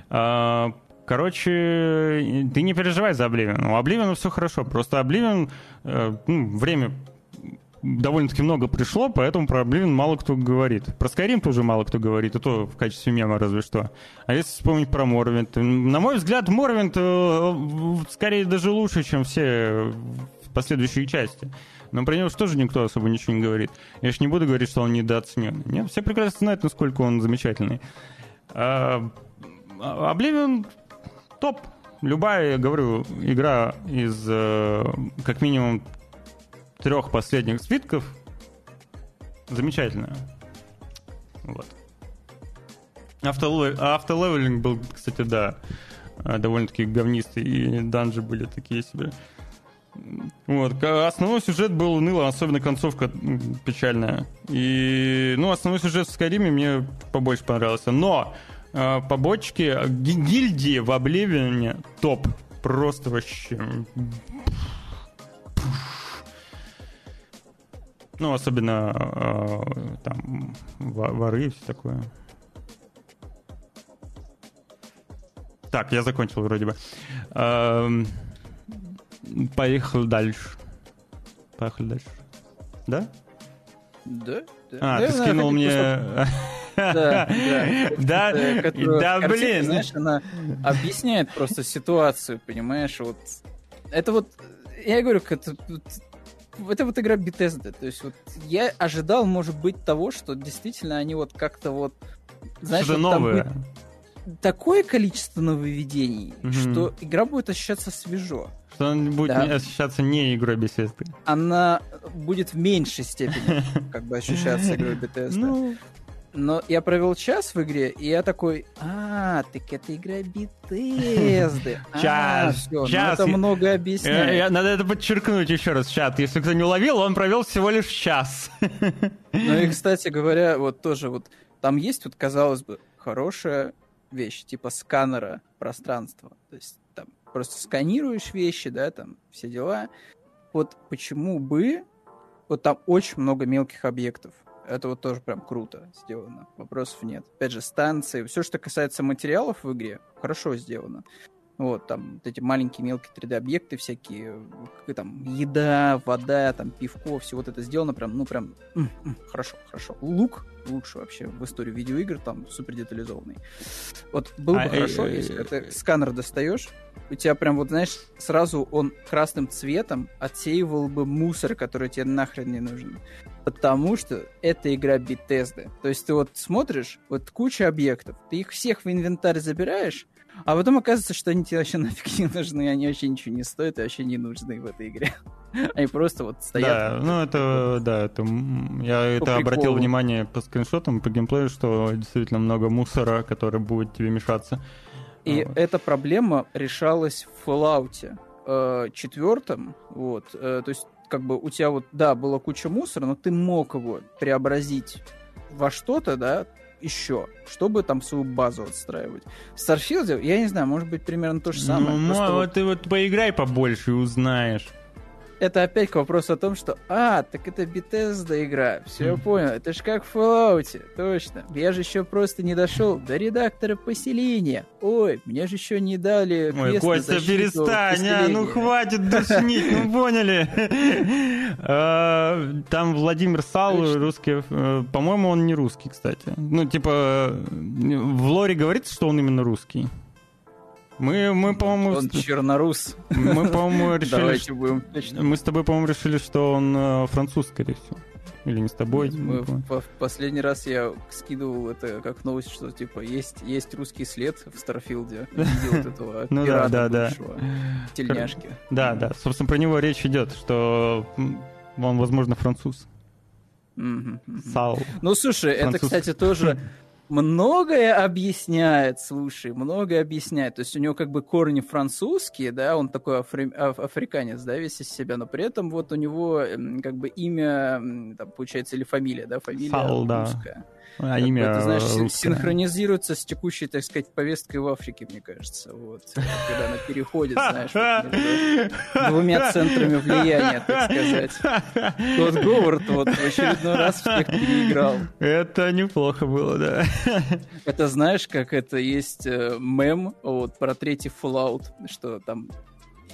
Э, короче, ты не переживай за Обливин. У Обливина все хорошо. Просто Обливин, э, ну, время довольно-таки много пришло, поэтому про Oblivion мало кто говорит. Про Skyrim тоже мало кто говорит, и то в качестве мема разве что. А если вспомнить про Morrowind, на мой взгляд, Morrowind э, скорее даже лучше, чем все последующие части. Но про него тоже никто особо ничего не говорит. Я же не буду говорить, что он недооценен. Нет, все прекрасно знают, насколько он замечательный. А, Oblivion топ. Любая, говорю, игра из э, как минимум трех последних свитков замечательная. Вот. Автолевелинг был, кстати, да, э, довольно-таки говнистый, и данжи были такие себе. Вот. Основной сюжет был уныло, особенно концовка печальная. И, ну, основной сюжет в Скайриме мне побольше понравился. Но э, побочки, гильдии в Обливине топ. Просто вообще... Ну, особенно э, там воры и все такое. Так, я закончил вроде бы. Эм, Поехал дальше. Поехали дальше. Да? Да? А, ты скинул мне... Да, да. Да, да, блин. Знаешь, она объясняет просто ситуацию, понимаешь, вот. Это вот, я говорю, это, это вот игра Bethesda. То есть вот я ожидал, может быть, того, что действительно они вот как-то вот... Знаешь, вот новое. Такое количество нововведений, что игра будет ощущаться свежо что он будет да. ощущаться не игрой Bethesda. Она будет в меньшей степени как бы ощущаться игрой Bethesda. Ну... Но я провел час в игре, и я такой, а, так это игра. А, час, час. Ну, это много объясняет. Надо это подчеркнуть еще раз, чат. Если кто не уловил, он провел всего лишь час. Ну и, кстати говоря, вот тоже вот там есть вот, казалось бы, хорошая вещь, типа сканера пространства. То есть просто сканируешь вещи, да, там все дела. Вот почему бы... Вот там очень много мелких объектов. Это вот тоже прям круто сделано. Вопросов нет. Опять же, станции. Все, что касается материалов в игре, хорошо сделано. Вот, там вот эти маленькие мелкие 3D-объекты всякие, там, еда, вода, там, пивко, все вот это сделано прям, ну, прям, м -м, хорошо, хорошо. Лук лучше вообще в истории видеоигр, там, супер детализованный. Вот было бы а, хорошо, э, если ты сканер достаешь, у тебя прям, вот, знаешь, сразу он красным цветом отсеивал бы мусор, который тебе нахрен не нужен. Потому что это игра Bethesda. То есть ты вот смотришь, вот куча объектов, ты их всех в инвентарь забираешь, а потом оказывается, что они тебе вообще нафиг не нужны, они вообще ничего не стоят и вообще не нужны в этой игре. Они просто вот стоят. Да, ну это, да, это, я это обратил внимание по скриншотам, по геймплею, что действительно много мусора, который будет тебе мешаться. И вот. эта проблема решалась в Fallout э, четвертом, вот, э, то есть как бы у тебя вот, да, была куча мусора, но ты мог его преобразить во что-то, да, еще, чтобы там свою базу отстраивать. В Старфилде, я не знаю, может быть, примерно то же самое. Ну, вот, вот ты вот поиграй побольше и узнаешь это опять к вопросу о том, что «А, так это Bethesda игра, все, я понял, это же как в Fallout, точно. Я же еще просто не дошел до редактора поселения. Ой, мне же еще не дали Ой, Костя, перестань, а, ну хватит душнить, ну поняли. А, там Владимир Сал, русский, э, по-моему, он не русский, кстати. Ну, типа, в лоре говорится, что он именно русский. Мы, мы по-моему... Он чернорус. Мы, по-моему, решили... Давайте будем Мы с тобой, по-моему, решили, что он э, француз, скорее всего. Или не с тобой? Мы, в, последний раз я скидывал это как новость, что типа есть, есть русский след в Старфилде. Видел вот этого ну, да, да, да. тельняшки. Да, да. Собственно, про него речь идет, что он, возможно, француз. Сал. Ну, слушай, это, кстати, тоже многое объясняет, слушай, многое объясняет. То есть у него как бы корни французские, да, он такой афри... аф... африканец, да, весь из себя, но при этом вот у него как бы имя, там, получается, или фамилия, да, фамилия Фал, русская. Да. А имя это, знаешь, русское. синхронизируется с текущей, так сказать, повесткой в Африке, мне кажется. Вот. Когда она переходит, знаешь, вот двумя центрами влияния, так сказать. Тот Говард вот в очередной раз всех переиграл. Это неплохо было, да. Это знаешь, как это есть э, мем вот, про третий Fallout, что там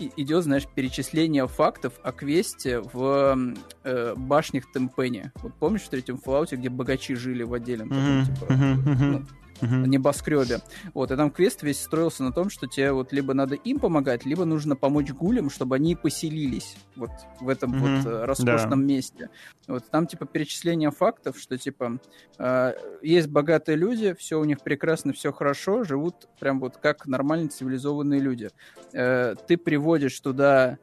идет, знаешь, перечисление фактов о квесте в э, башнях Темпене. Вот помнишь в третьем Fallout, где богачи жили в отдельном mm-hmm. таком, типа, mm-hmm. ну, uh-huh. небоскребе. Вот, и там квест весь строился на том, что тебе вот либо надо им помогать, либо нужно помочь гулям, чтобы они поселились вот в этом uh-huh. вот э, роскошном да. месте. Вот там типа перечисление фактов, что типа э, есть богатые люди, все у них прекрасно, все хорошо, живут прям вот как нормальные цивилизованные люди. Э, ты приводишь туда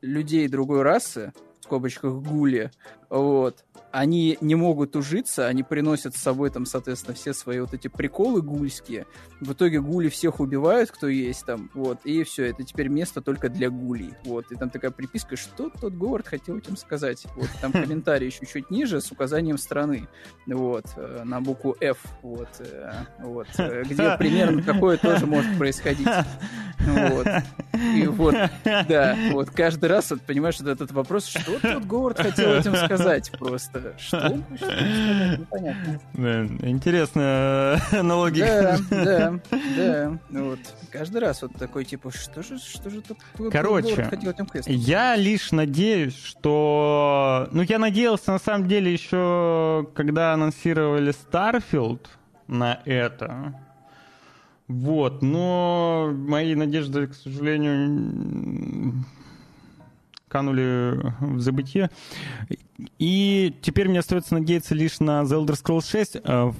людей другой расы, в скобочках гули, вот, они не могут ужиться, они приносят с собой там, соответственно, все свои вот эти приколы гульские. В итоге гули всех убивают, кто есть там, вот, и все, это теперь место только для гулей, вот. И там такая приписка, что тот Говард хотел этим сказать. Вот, там комментарий еще чуть ниже с указанием страны, вот, э, на букву F, вот, э, вот, э, где примерно такое тоже может происходить. Вот. И вот, да, вот каждый раз, вот, понимаешь, вот этот вопрос, что тот Говард хотел этим сказать просто. Что? Непонятно. Интересная аналогия. Да, да, да. Ну вот. Каждый раз вот такой, типа, что же, что же тут Короче, я лишь надеюсь, что... Ну, я надеялся, на самом деле, еще когда анонсировали Starfield на это, вот, но мои надежды, к сожалению, канули в забытие. И теперь мне остается надеяться лишь на The Elder Scrolls 6 э, в,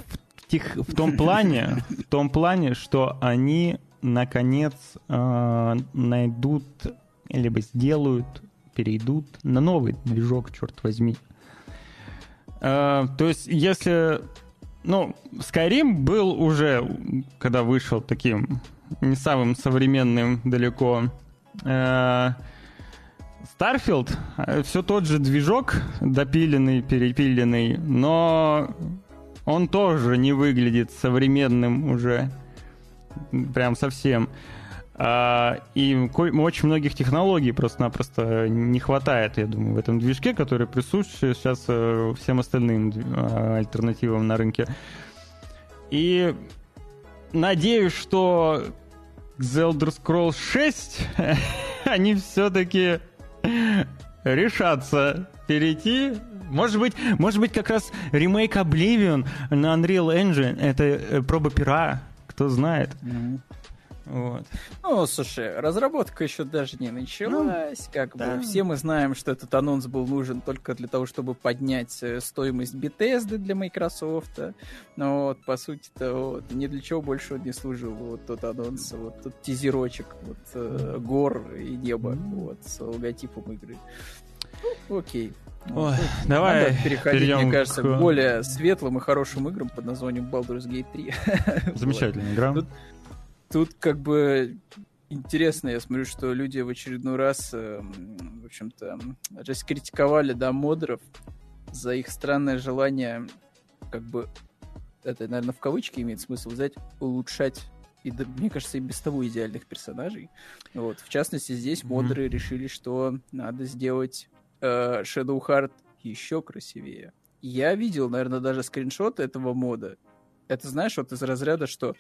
тех, в том плане, в том плане, что они наконец э, найдут либо сделают, перейдут на новый движок, черт возьми. Э, то есть, если ну, Skyrim был уже, когда вышел таким не самым современным далеко. Э, Starfield э, все тот же движок, допиленный, перепиленный, но он тоже не выглядит современным уже. Прям совсем. А, и очень многих технологий просто-напросто не хватает, я думаю, в этом движке, который присущи сейчас э, всем остальным а, альтернативам на рынке. И надеюсь, что The Elder Scrolls 6 они все-таки решатся перейти. Может быть, может быть, как раз ремейк Oblivion на Unreal Engine это э, проба пера, кто знает. Mm-hmm. Вот. Ну, слушай, разработка еще даже не началась. Ну, как да. бы все мы знаем, что этот анонс был нужен только для того, чтобы поднять э, стоимость Bethesda для Microsoft. Но вот, по сути-то, вот, ни для чего больше он не служил. Вот тот анонс, вот тот тизерочек, вот э, гор и небо, вот, с логотипом игры. Ну, окей. Ну, Ой, давай Надо переходить, мне кажется, к... к более светлым и хорошим играм под названием Baldur's Gate 3. Замечательная игра. Тут Тут как бы интересно, я смотрю, что люди в очередной раз, э, в общем-то, раскритиковали, да, модеров за их странное желание, как бы, это, наверное, в кавычки имеет смысл взять, улучшать и, мне кажется, и без того идеальных персонажей. Вот. В частности, здесь модеры mm-hmm. решили, что надо сделать э, Shadow Heart еще красивее. Я видел, наверное, даже скриншоты этого мода. Это, знаешь, вот из разряда, что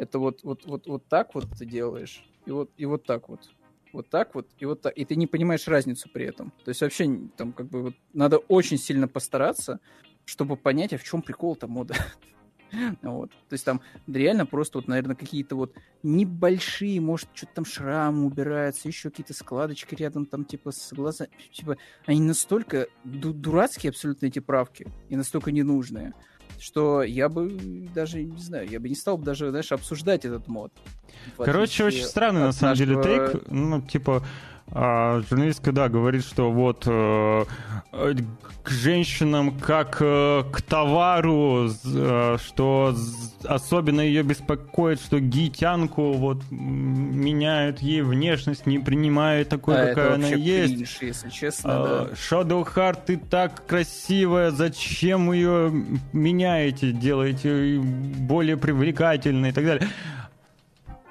это вот, вот, вот, вот так вот ты делаешь, и вот, и вот так вот. Вот так вот, и вот так. И ты не понимаешь разницу при этом. То есть вообще там как бы вот надо очень сильно постараться, чтобы понять, а в чем прикол-то мода. Вот. То есть там реально просто вот, наверное, какие-то вот небольшие, может, что-то там шрамы убираются, еще какие-то складочки рядом там типа с глазами. Типа, они настолько ду- дурацкие абсолютно эти правки и настолько ненужные что я бы даже, не знаю, я бы не стал бы даже, знаешь, обсуждать этот мод. Короче, очень странный, на самом нашего... деле, тейк. Ну, типа, а, журналистка, да, говорит, что вот э, к женщинам как э, к товару, э, что особенно ее беспокоит, что гитянку вот меняют ей внешность, не принимают такой, а какая она есть. Кринж, если честно, а, да. Shadow Heart, ты так красивая, зачем ее меняете, делаете более привлекательной и так далее.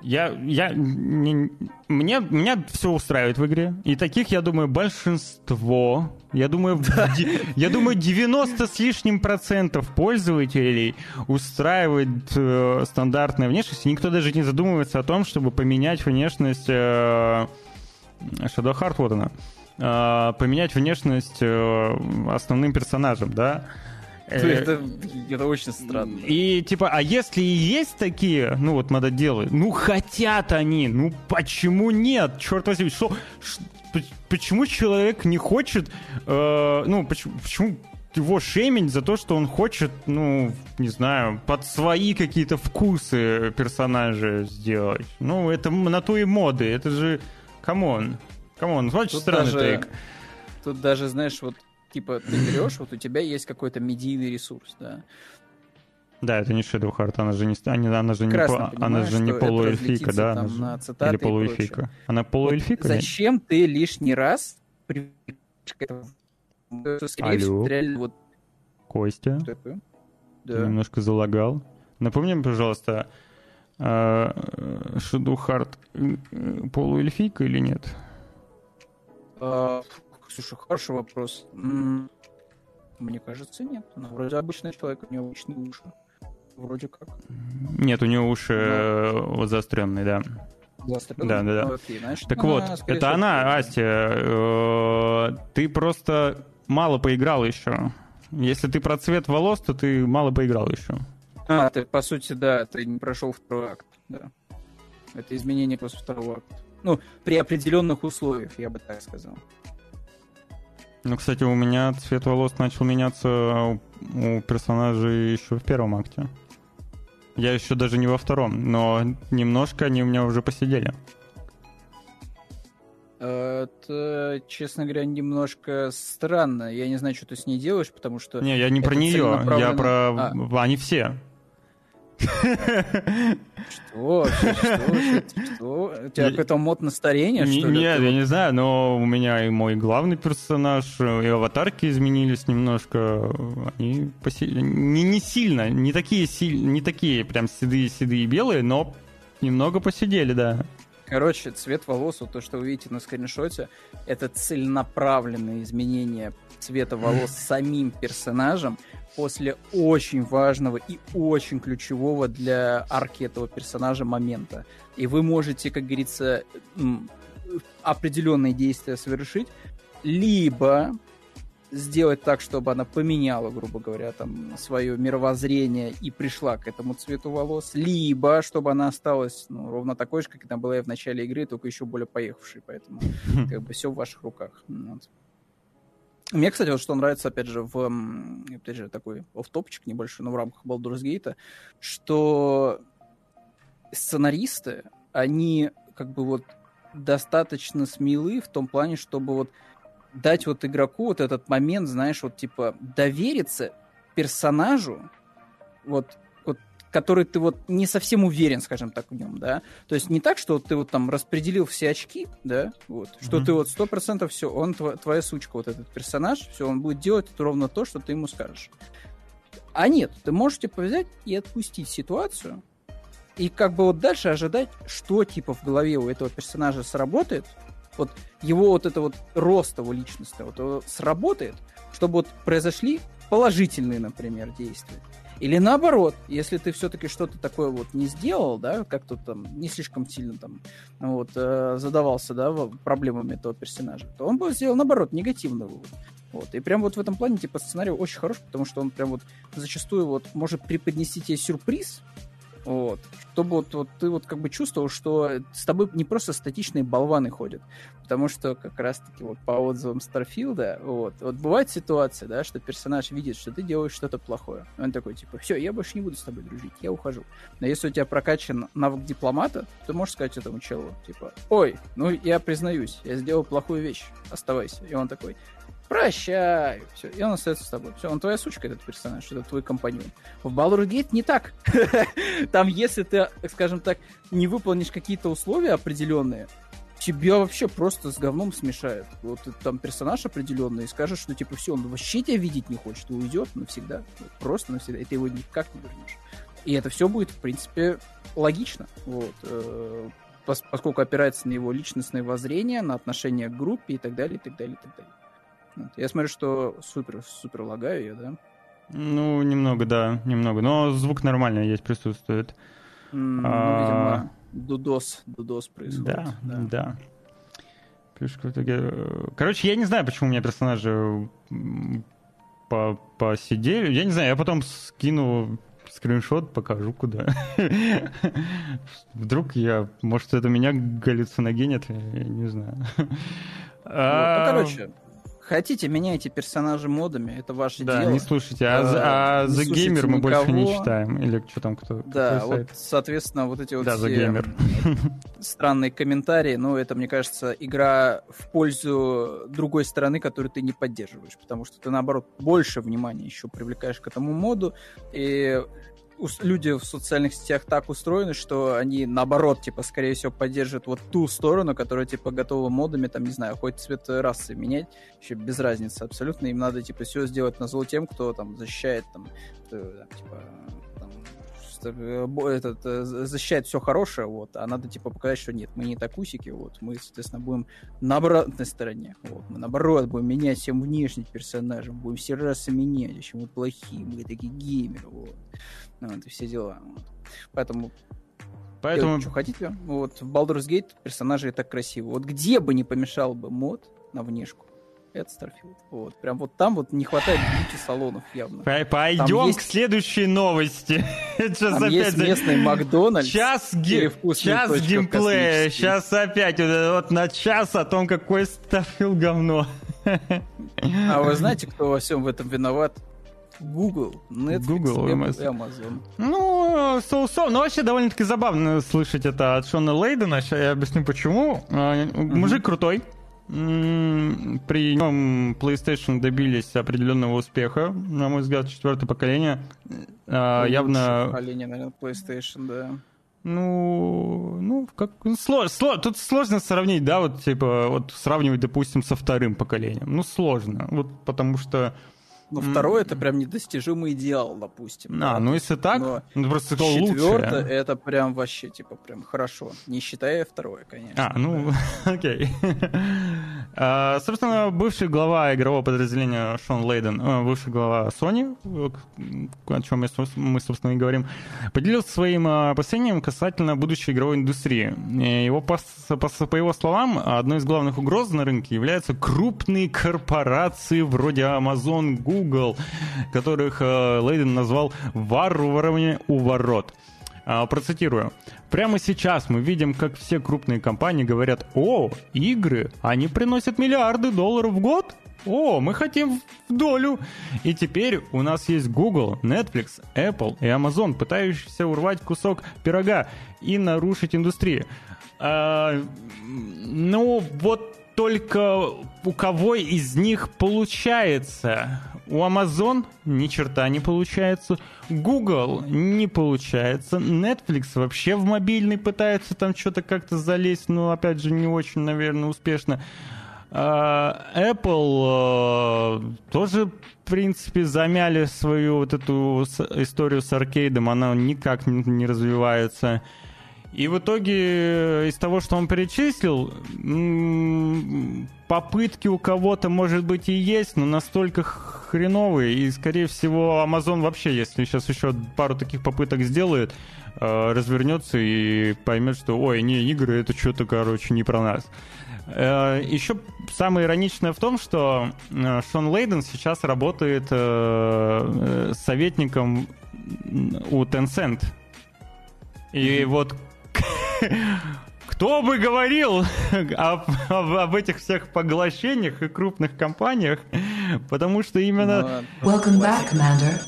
Я, я, не, мне, меня все устраивает в игре. И таких, я думаю, большинство. Я думаю, да. я думаю 90 с лишним процентов пользователей устраивает э, стандартная внешность. И никто даже не задумывается о том, чтобы поменять внешность э, Shadow Heart, вот она. А, поменять внешность э, основным персонажем, да? Э, это, это очень странно. И типа, а если и есть такие, ну вот мододелы, ну хотят они, ну почему нет? Черт возьми, что, почему человек не хочет, э, ну почему, почему его шеймить за то, что он хочет, ну, не знаю, под свои какие-то вкусы персонажа сделать. Ну, это на то и моды, это же, come on, come on, очень странный даже, take. Тут даже, знаешь, вот типа ты берешь, вот у тебя есть какой-то медийный ресурс, да. Да, это не Shadowheart, она же не, она, она же не, по, она же не полуэльфийка, да? Она же, на или полуэльфика. Она полуэльфика? Вот зачем ты лишний раз при... Алло. Реально, вот... Костя? Да. Немножко залагал. Напомни, пожалуйста, а, Shadow Heart полуэльфийка или нет? Слушай, хороший вопрос. Мне кажется, нет. Она вроде обычный человек, у нее обычные уши. Вроде как. Нет, у нее уши да. Э, вот заостренные, да. Заостренные? Да, да, да. Ну, окей, значит, так вот, это она, Астя. Э, ты просто мало поиграл еще. Если ты про цвет волос, то ты мало поиграл еще. А, ты, по сути, да, ты не прошел второй акт, да. Это изменение после второго акта. Ну, при определенных условиях, я бы так сказал. Ну, кстати, у меня цвет волос начал меняться у персонажей еще в первом акте. Я еще даже не во втором, но немножко они у меня уже посидели. Это, честно говоря, немножко странно. Я не знаю, что ты с ней делаешь, потому что... Не, я не про нее, я про... А. Они все. Что? Что? У тебя какой-то мод на старение, что ли? Нет, я не знаю, но у меня и мой главный персонаж, и аватарки изменились немножко. Они не сильно, не такие, не такие прям седые-седые белые, но немного посидели, да. Короче, цвет волос, вот то, что вы видите на скриншоте, это целенаправленное изменение цвета волос самим персонажем после очень важного и очень ключевого для арки этого персонажа момента. И вы можете, как говорится, определенные действия совершить, либо сделать так, чтобы она поменяла, грубо говоря, там свое мировоззрение и пришла к этому цвету волос, либо чтобы она осталась ну, ровно такой же, как она была и в начале игры, только еще более поехавшей, поэтому как бы все в ваших руках. Вот. Мне, кстати, вот что нравится, опять же, в, опять же, такой офтопчик небольшой, но в рамках Baldur's Gate, что сценаристы, они как бы вот достаточно смелы в том плане, чтобы вот дать вот игроку вот этот момент, знаешь, вот типа довериться персонажу, вот который ты вот не совсем уверен, скажем так, в нем, да. То есть не так, что ты вот там распределил все очки, да, вот, mm-hmm. что ты вот сто процентов все, он тв- твоя сучка, вот этот персонаж, все, он будет делать ровно то, что ты ему скажешь. А нет, ты можешь типа взять и отпустить ситуацию, и как бы вот дальше ожидать, что типа в голове у этого персонажа сработает, вот его вот это вот рост его личности вот сработает, чтобы вот произошли положительные, например, действия. Или наоборот, если ты все-таки что-то такое вот не сделал, да, как-то там не слишком сильно там вот, э, задавался, да, проблемами этого персонажа, то он бы сделал наоборот негативный вывод. Вот. И прям вот в этом плане, типа, сценарий очень хорош, потому что он прям вот зачастую вот может преподнести тебе сюрприз, вот. Чтобы вот, вот ты вот как бы чувствовал, что с тобой не просто статичные болваны ходят. Потому что как раз-таки вот по отзывам Старфилда, вот, вот бывает ситуация, да, что персонаж видит, что ты делаешь что-то плохое. Он такой, типа, все, я больше не буду с тобой дружить, я ухожу. Но если у тебя прокачан навык дипломата, ты можешь сказать этому челу, типа, ой, ну я признаюсь, я сделал плохую вещь, оставайся. И он такой, прощай, все, и он остается с тобой. Все, он твоя сучка, этот персонаж, это твой компаньон. В Baldur's Gate не так. Там, если ты, скажем так, не выполнишь какие-то условия определенные, тебя вообще просто с говном смешает. Вот там персонаж определенный, и скажешь, что типа все, он вообще тебя видеть не хочет, и уйдет навсегда. Просто навсегда, и ты его никак не вернешь. И это все будет, в принципе, логично. Вот э, поскольку опирается на его личностное воззрение, на отношение к группе и так далее, и так далее, и так далее. Я смотрю, что супер, супер лагаю я, да? Ну, немного, да, немного. Но звук нормально есть, присутствует. Mm, а... Ну, видимо, дудос, дудос происходит. Да, да, да. Короче, я не знаю, почему у меня персонажи по посидели. Я не знаю, я потом скину скриншот, покажу куда. Вдруг я... Может, это меня галлюциногенит, я не знаю. Вот, ну, а, короче, Хотите, меняйте персонажи модами, это ваше да, дело. Да, не слушайте. А, а, а The Gamer мы больше не читаем. Или что там, кто Да, вот, соответственно, вот эти вот да, все The Gamer. странные комментарии, ну, это, мне кажется, игра в пользу другой стороны, которую ты не поддерживаешь, потому что ты, наоборот, больше внимания еще привлекаешь к этому моду, и люди в социальных сетях так устроены, что они наоборот, типа, скорее всего, поддержат вот ту сторону, которая, типа, готова модами, там, не знаю, хоть цвет расы менять, вообще без разницы абсолютно. Им надо, типа, все сделать на зло тем, кто там защищает, там, э, типа, э, этот, э, защищает все хорошее, вот, а надо, типа, показать, что нет, мы не такусики, вот, мы, соответственно, будем на обратной стороне, вот, мы, наоборот, будем менять всем внешних персонажей, будем все расы менять, вообще мы плохие, мы такие геймеры, вот. Ну, это все дела. Вот. Поэтому Поэтому... Что хотите. Вот в Baldur's Gate персонажи так красиво. Вот где бы не помешал бы мод на внешку, это Starfield. Вот. Прям вот там вот не хватает бьюти-салонов явно. Пойдем есть... к следующей новости. Сейчас там опять есть местный Макдональдс. Час, ге... час геймплея. Сейчас опять вот, вот на час о том, какой Starfield говно. А вы знаете, кто во всем в этом виноват? Google, Netflix Google, и Amazon. Ну, соусо. Но вообще довольно-таки забавно слышать это от Шона Лейдена. Сейчас я объясню, почему. Uh-huh. Мужик крутой. При нем PlayStation добились определенного успеха, на мой взгляд, четвертое поколение. А, явно... Поколение, наверное, PlayStation, да. Ну, ну, как сложно, сложно, тут сложно сравнить, да, вот типа вот сравнивать, допустим, со вторым поколением. Ну сложно, вот потому что но mm. второй это прям недостижимый идеал, допустим. А, да, ну если так, Но ну просто то лучше. Четвертое это прям вообще, типа, прям хорошо. Не считая второе, конечно. А, ну, окей. а, собственно, бывший глава игрового подразделения Шон Лейден, э, бывший глава Sony, о чем мы, собственно, и говорим, поделился своим э, опасением касательно будущей игровой индустрии. Его, по, по, по его словам, одной из главных угроз на рынке являются крупные корпорации вроде Amazon, Google, Google, которых э, Лейден назвал «варварами у ворот». А, процитирую. Прямо сейчас мы видим, как все крупные компании говорят, о, игры, они приносят миллиарды долларов в год? О, мы хотим в долю. И теперь у нас есть Google, Netflix, Apple и Amazon, пытающиеся урвать кусок пирога и нарушить индустрию. А, ну, вот только у кого из них получается? У Amazon ни черта не получается, Google не получается, Netflix вообще в мобильный пытается там что-то как-то залезть, но опять же не очень, наверное, успешно. А, Apple э, тоже, в принципе, замяли свою вот эту историю с аркейдом, она никак не развивается. И в итоге э, из того, что он перечислил, попытки у кого-то, может быть, и есть, но настолько хреновые. И, скорее всего, Amazon вообще, если сейчас еще пару таких попыток сделает, э, развернется и поймет, что, ой, не, игры, это что-то, короче, не про нас. Э, еще самое ироничное в том, что Шон Лейден сейчас работает советником у Tencent. И вот кто бы говорил об, об, об этих всех поглощениях и крупных компаниях, потому что именно... Welcome back, Commander.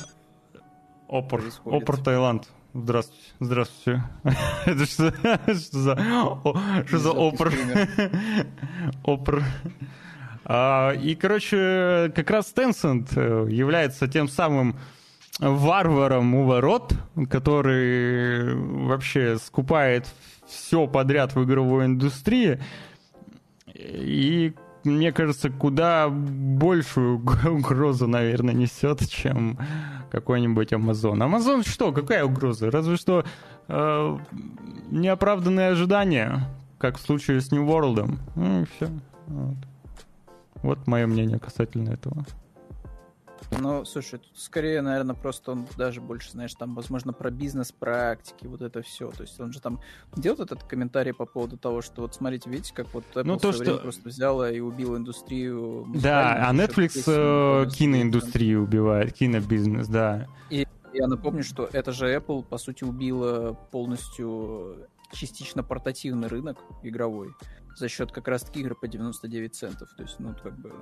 Опор, Опор Таиланд. Здравствуйте, здравствуйте. Это что, что за, что за опор? Опор. А, и, короче, как раз Tencent э, является тем самым варваром у ворот, который вообще скупает все подряд в игровой индустрии. И мне кажется, куда большую угрозу, наверное, несет, чем какой-нибудь Amazon. Amazon что? Какая угроза? Разве что э, неоправданные ожидания, как в случае с New World. Ну и все. Вот. вот мое мнение касательно этого. Ну, слушай, тут скорее, наверное, просто он даже больше, знаешь, там, возможно, про бизнес-практики, вот это все. То есть он же там делает этот комментарий по поводу того, что вот смотрите, видите, как вот Apple Ну, то, что- просто взяла и убила индустрию. Да, а Netflix чтобы э, киноиндустрию убивает, кинобизнес, да. Я напомню, что это же Apple, по сути, убила полностью частично портативный рынок игровой за счет как раз-таки игр по 99 центов. То есть, ну, как бы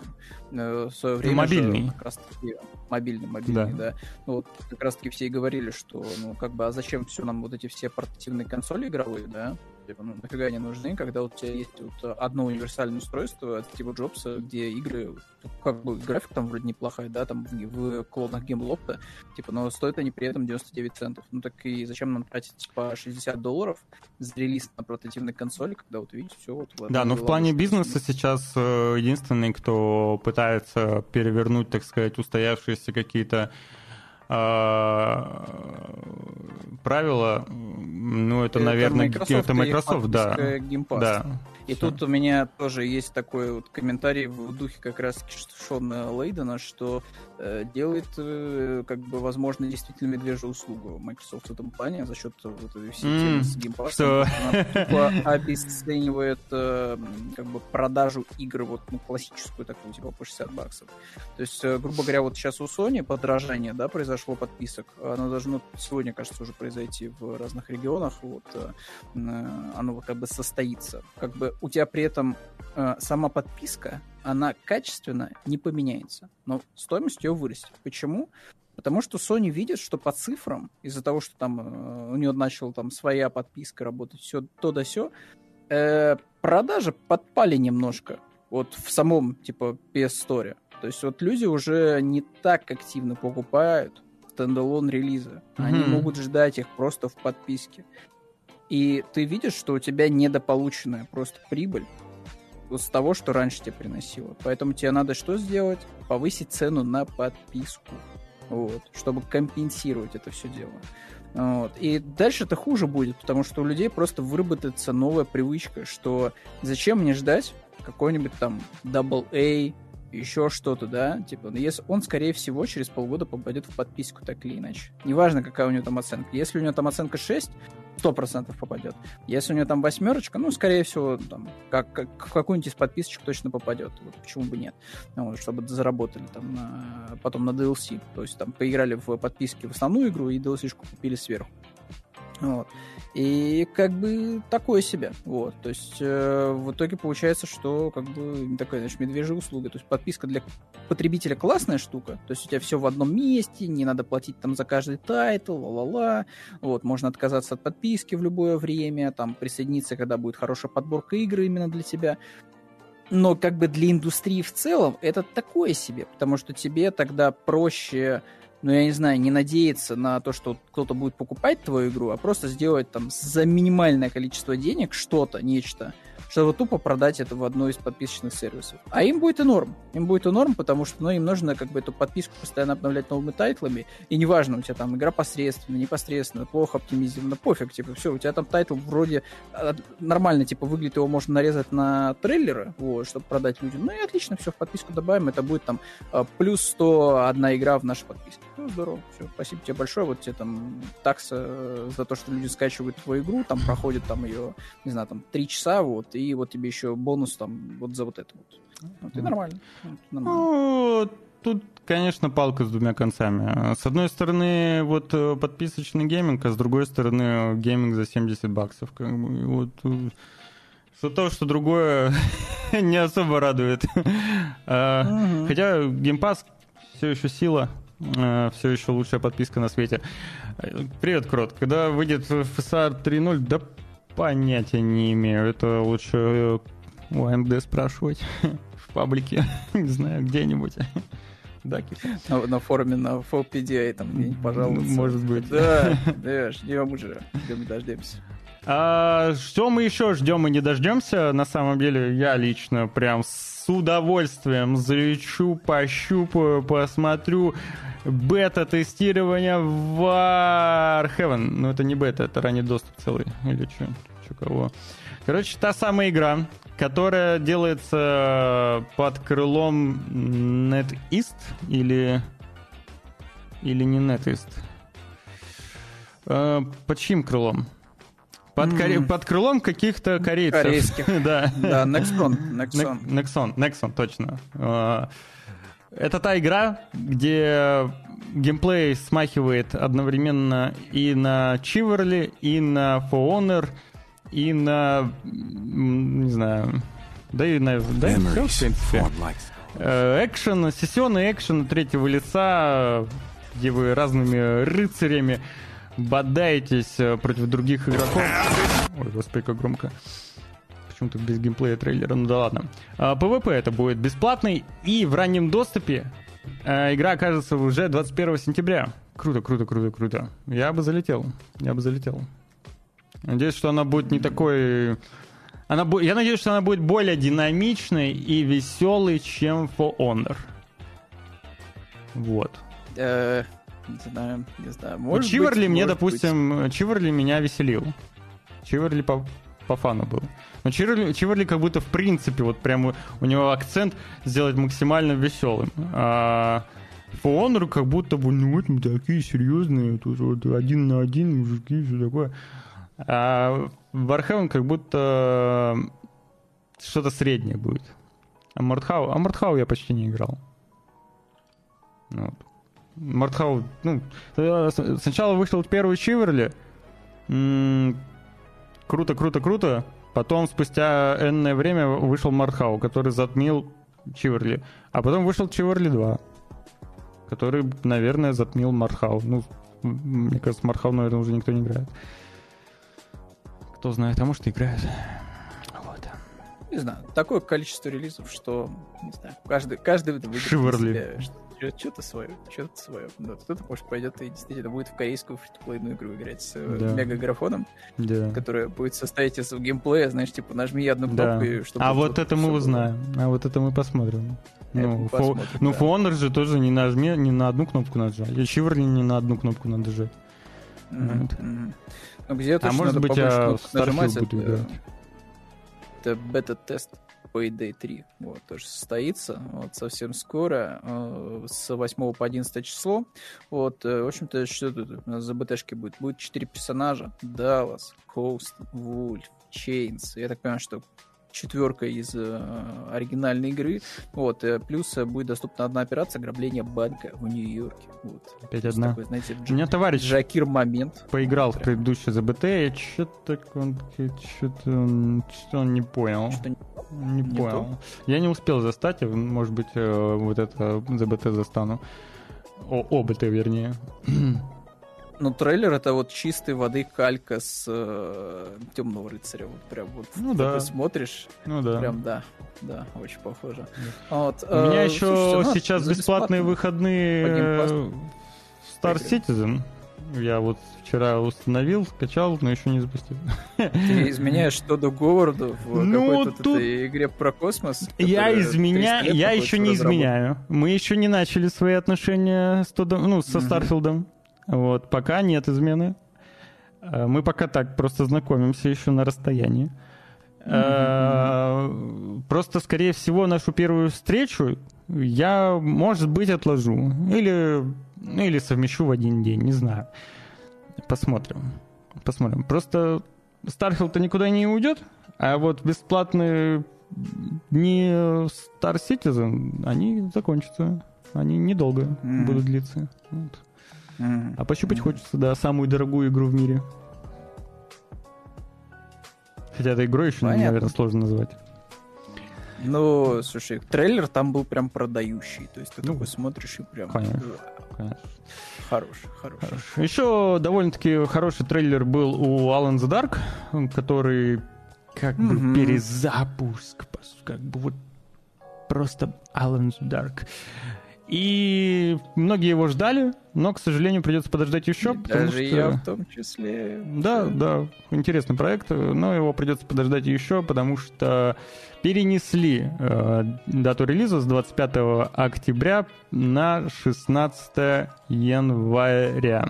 э, в свое время... же мобильный. Как раз-таки мобильный, мобильный, да. Ну, вот как раз-таки все и говорили, что, ну, как бы, а зачем все нам вот эти все портативные консоли игровые, да? Типа, ну, нафига они нужны, когда вот у тебя есть вот одно универсальное устройство от Стива Джобса, где игры, ну, как бы, график там вроде неплохая, да, там в, клонах геймлопта, типа, но стоят они при этом 99 центов. Ну, так и зачем нам тратить по 60 долларов за релиз на портативной консоли, когда вот видите, все вот... Да, но в плане бизнеса сейчас э, единственный, кто пытается перевернуть, так сказать, устоявшиеся какие-то правила, ну, это, наверное, это Microsoft, да. Pass. Да. И Всё. тут у меня тоже есть такой вот комментарий в духе как раз Шона Лейдена, что э, делает э, как бы возможно действительно медвежью услугу Microsoft в этом плане за счет вот этой всей М, темы с Pass. что? Она обесценивает э, как бы продажу игр вот ну, классическую такую типа по 60 баксов. То есть, э, грубо говоря, вот сейчас у Sony подражание, да, произошло подписок. Оно должно сегодня, кажется, уже произойти в разных регионах. Вот э, э, оно как бы состоится. Как бы у тебя при этом э, сама подписка, она качественно не поменяется, но стоимость ее вырастет. Почему? Потому что Sony видит, что по цифрам, из-за того, что там э, у нее начала там своя подписка работать, все то да все, продажи подпали немножко вот в самом типа PS Store. То есть вот люди уже не так активно покупают стендалон релизы. Они Мгм. могут ждать их просто в подписке. И ты видишь, что у тебя недополученная просто прибыль вот с того, что раньше тебе приносило. Поэтому тебе надо что сделать? Повысить цену на подписку. Вот, чтобы компенсировать это все дело. Вот. И дальше это хуже будет, потому что у людей просто выработается новая привычка, что зачем мне ждать какой-нибудь там Double A, еще что-то, да, типа, ну, если он, скорее всего, через полгода попадет в подписку, так или иначе. Неважно, какая у него там оценка. Если у него там оценка 6, 100% попадет. Если у него там восьмерочка, ну, скорее всего, там, как, как, в какую-нибудь из подписочек точно попадет. Вот почему бы нет. Ну, чтобы заработали там на- потом на DLC. То есть там поиграли в подписке в основную игру и DLC-шку купили сверху. Вот. И как бы такое себе. Вот. То есть э, в итоге получается, что как бы такая, знаешь, медвежья услуга. То есть подписка для потребителя классная штука. То есть у тебя все в одном месте, не надо платить там за каждый title, ла-ла-ла. Вот, можно отказаться от подписки в любое время, там присоединиться, когда будет хорошая подборка игр именно для тебя. Но как бы для индустрии в целом это такое себе, потому что тебе тогда проще ну, я не знаю, не надеяться на то, что кто-то будет покупать твою игру, а просто сделать там за минимальное количество денег что-то, нечто, чтобы тупо продать это в одной из подписочных сервисов. А им будет и норм. Им будет и норм, потому что ну, им нужно как бы эту подписку постоянно обновлять новыми тайтлами, и неважно, у тебя там игра посредственная, непосредственно, плохо оптимизирована, пофиг, типа, все, у тебя там тайтл вроде а, нормально, типа, выглядит, его можно нарезать на трейлеры, вот, чтобы продать людям. Ну и отлично, все, в подписку добавим, это будет там а, плюс 101 игра в нашей подписке. Ну, здорово, все, спасибо тебе большое, вот тебе там такса за то, что люди скачивают твою игру, там проходит там ее, не знаю, там 3 часа, вот, вот тебе еще бонус там вот за вот это вот. Вот, и нормально. Вот, нормально. Ну, тут, конечно, палка с двумя концами. С одной стороны, вот э, подписочный гейминг, а с другой стороны, гейминг за 70 баксов. Как бы, и вот, э, что то, что другое не особо радует. А, Мгм. Хотя Pass все еще сила, все еще лучшая подписка на свете. Э, Привет, Крот. Когда выйдет FSR 3.0, да понятия не имею. Это лучше э, у AMD спрашивать в паблике, не знаю, где-нибудь. Да? На, на форуме на FOPDI там где-нибудь пожалуйста. Может быть. Да, да, ждем уже. Ждем, дождемся. А, что мы еще ждем и не дождемся? На самом деле, я лично прям с удовольствием залечу, пощупаю, посмотрю бета-тестирование Warhaven. Ну, это не бета, это ранний доступ целый. Или что? Что кого? Короче, та самая игра, которая делается под крылом NetEast или или не NetEast? Э, под чьим крылом? Под, коре... под крылом каких-то корейцев. Корейских. да. Да, Nexon. Nexon. Nexon, Nexon, точно. Э, это та игра, где геймплей смахивает одновременно и на Chivalry, и на For Honor, и на... Не знаю... Да и на... Да, все, в принципе. Э, экшен, сессионный экшен третьего лица, где вы разными рыцарями бодаетесь э, против других игроков. Ой, господи, как громко. Почему-то без геймплея трейлера, ну да ладно. PvP это будет бесплатный и в раннем доступе э, игра окажется уже 21 сентября. Круто, круто, круто, круто. Я бы залетел. Я бы залетел. Надеюсь, что она будет не такой... Она бу... Я надеюсь, что она будет более динамичной и веселой, чем For Honor. Вот. Э, не знаю, не знаю. Может Чиверли быть, мне, может допустим, быть. Чиверли меня веселил. Чиверли по, по фану был. Но Чиверли, Чиверли как будто в принципе вот прямо у него акцент сделать максимально веселым. А For Honor как будто бы, ну вот мы такие серьезные, тут вот один на один, мужики, все такое. А Warhammer как будто что-то среднее будет. А Мортхау, а Мортхау я почти не играл. Вот. Мортхау, ну, сначала вышел первый Чиверли. М, Круто, круто, круто. Потом, спустя энное время, вышел Мортхау, который затмил Чиверли. А потом вышел Чиверли 2, который, наверное, затмил Мортхау. Ну, мне кажется, Мортхау, наверное, уже никто не играет. Кто знает, а может и играет. Вот. Не знаю, такое количество релизов, что, не знаю, каждый, каждый для Шиверли. себя что- Что-то свое, что-то свое. Да, кто-то, может, пойдет и действительно будет в корейскую фритуплейную игру играть с э, Да. мега-графоном, Да. которая будет состоять из геймплея, знаешь, типа нажми одну Да. кнопку, и чтобы... А вот это мы всё было. узнаем. А вот это мы посмотрим. Это Ну, фо- ну, да. For Honor же тоже не нажми, не на одну кнопку нажать. И Чиверли не на одну кнопку надо жать. Мгм, Вот. мгм. Ну, где А может быть, Starfield нажимать, буду это-. Это бета-тест Payday 3. Вот, тоже состоится вот, совсем скоро, э, с 8 по 11 число. Вот, э, в общем-то, что тут у нас за БТшки будет? Будет 4 персонажа. Даллас, Хокстон, Вульф, Чейнс. Я так понимаю, что четверка из э, оригинальной игры. Вот, э, плюс э, будет доступна одна операция ограбление банка в Нью-Йорке. Вот. Опять То есть одна. Такой, знаете, У меня товарищ Джакир момент. поиграл в предыдущий ЗБТ, и что-то он, что-то он, что он не понял. Что Не, не понял. Я не успел застать, а, может быть, э, вот это ЗБТ застану. О, ОБТ, вернее. Ну, трейлер это вот чистой воды калька с Темного рыцаря. Вот прям вот Ну ты да. смотришь, Ну да. прям да, да, очень похоже. Вот, У меня э, еще слушайте, ну, сейчас бесплатные выходные э, Star. Citizen. Я вот вчера установил, скачал, но еще не запустил. Ты изменяешь Тодду Говарду в Ну, какой-то тут- игре про космос. Я изменяю, 300 лет я еще не разработке. изменяю. Мы еще не начали свои отношения с Тоддом- ну, со Мгм. Старфилдом. Вот, пока нет измены. Э, Мы пока так просто знакомимся еще на расстоянии. Э, Просто, скорее всего, нашу первую встречу я, может быть, отложу. Или, ну, или совмещу в один день, не знаю. Посмотрим. Посмотрим. Просто Старфилд-то никуда не уйдет, а вот бесплатные дни Star Citizen, они закончатся. Они недолго Мгм. будут длиться. Вот. А пощупать хочется, да, самую дорогую игру в мире. Хотя это игрой еще, Понятно. наверное, сложно назвать. Ну, слушай, трейлер там был прям продающий. То есть ты Ну, такой смотришь и прям... конечно. Конечно. Хороший, хороший. Еще довольно-таки хороший трейлер был у Alan the Dark, который как бы Мгм. перезапуск, как бы вот просто Alan the Dark. И многие его ждали, но, к сожалению, придется подождать еще, потому Даже что... я в том числе. Да, да, интересный проект, но его придется подождать еще, потому что перенесли э, дату релиза с 25 октября на 16 января.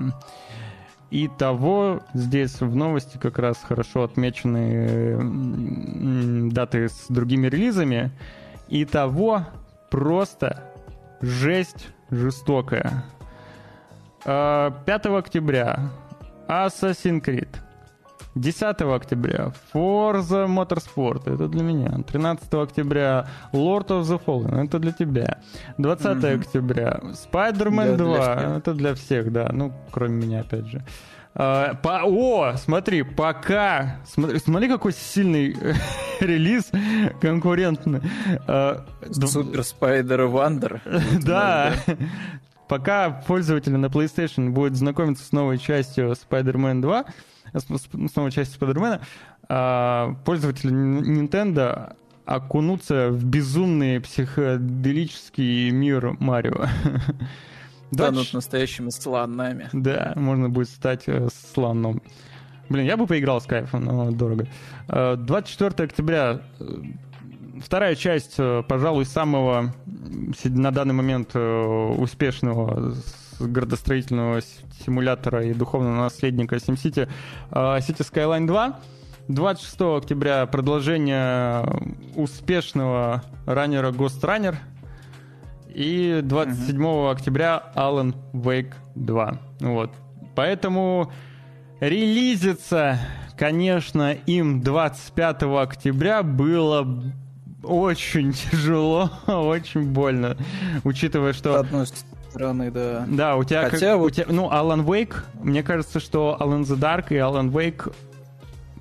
И того здесь в новости как раз хорошо отмечены даты с другими релизами. И того просто жесть жестокая. 5 октября Assassin's Creed. 10 октября Forza Motorsport, это для меня. 13 октября Lord of the Fallen, это для тебя. 20 mm-hmm. октября Spider-Man 2, для это для всех, да, ну, кроме меня, опять же. Э, по, о, смотри, пока... Смотри, смотри какой сильный релиз конкурентный. Super Spider Wonder. Да. Пока пользователи на PlayStation будут знакомиться с новой частью Spider-Man 2, с новой частью Спайдермена, а, пользователи Nintendo окунуться в безумный психоделический мир Марио. Станут настоящими слонами. Да, можно будет стать э, слоном. Блин, я бы поиграл с кайфом, но дорого. 24 э, октября э, вторая часть, пожалуй, самого на данный момент успешного градостроительного симулятора и духовного наследника SimCity City Skyline 2. 26 октября продолжение успешного раннера Ghost Runner. И 27 mm-hmm. октября Alan Wake 2. Вот. Поэтому релизиться, конечно, им 25 октября было очень тяжело, очень больно, учитывая, что... С одной стороны, да. Да, у тебя, Хотя как, вот... у тебя, ну, Alan Wake, мне кажется, что Alan the Dark и Alan Wake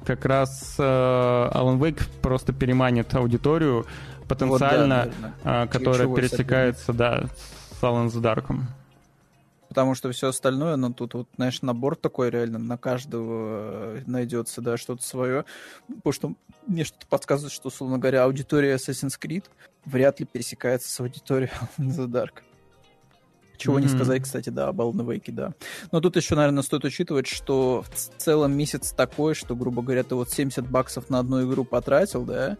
как раз э, Alan Wake просто переманит аудиторию потенциально, вот, да, которая пересекается, да, с Alan the. Потому что все остальное, ну тут вот, знаешь, набор такой реально на каждого э, найдется, да, что-то свое. Потому что мне что-то подсказывает, что, условно говоря, аудитория Assassin's Creed вряд ли пересекается с аудиторией The Dark. Чего mm-hmm. не сказать, кстати, да, об Alan Wake, да. Но тут еще, наверное, стоит учитывать, что в целом месяц такой, что, грубо говоря, ты вот 70 баксов на одну игру потратил, да,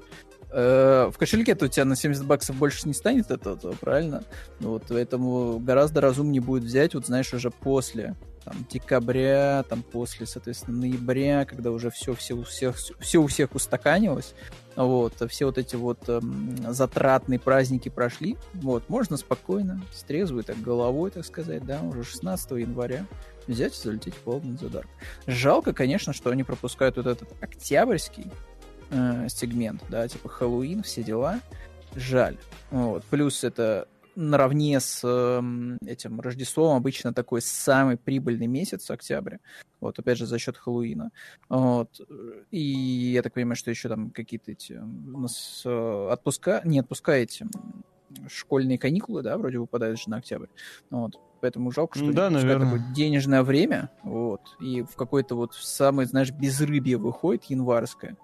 в кошельке-то у тебя на 70 баксов больше не станет этого, правильно? Вот, поэтому гораздо разумнее будет взять, вот знаешь, уже после там, декабря, там, после, соответственно, ноября, когда уже все, все, у всех, все у всех устаканилось, вот, все вот эти вот эм, затратные праздники прошли, вот, можно спокойно, с трезвой так головой, так сказать, да, уже 16 января взять и залететь в Golden Dark. Жалко, конечно, что они пропускают вот этот октябрьский э, сегмент, да, типа Хэллоуин, все дела. Жаль. Вот. Плюс это наравне с э, этим Рождеством обычно такой самый прибыльный месяц, октябрь. Вот, опять же, за счет Хэллоуина. Вот. И я так понимаю, что еще там какие-то эти у нас э, отпуска, не отпуска эти школьные каникулы, да, вроде выпадают же на октябрь. Вот. Поэтому жалко, что да, наверное. такое денежное время, вот, и в какой-то вот самое, знаешь, безрыбье выходит январское.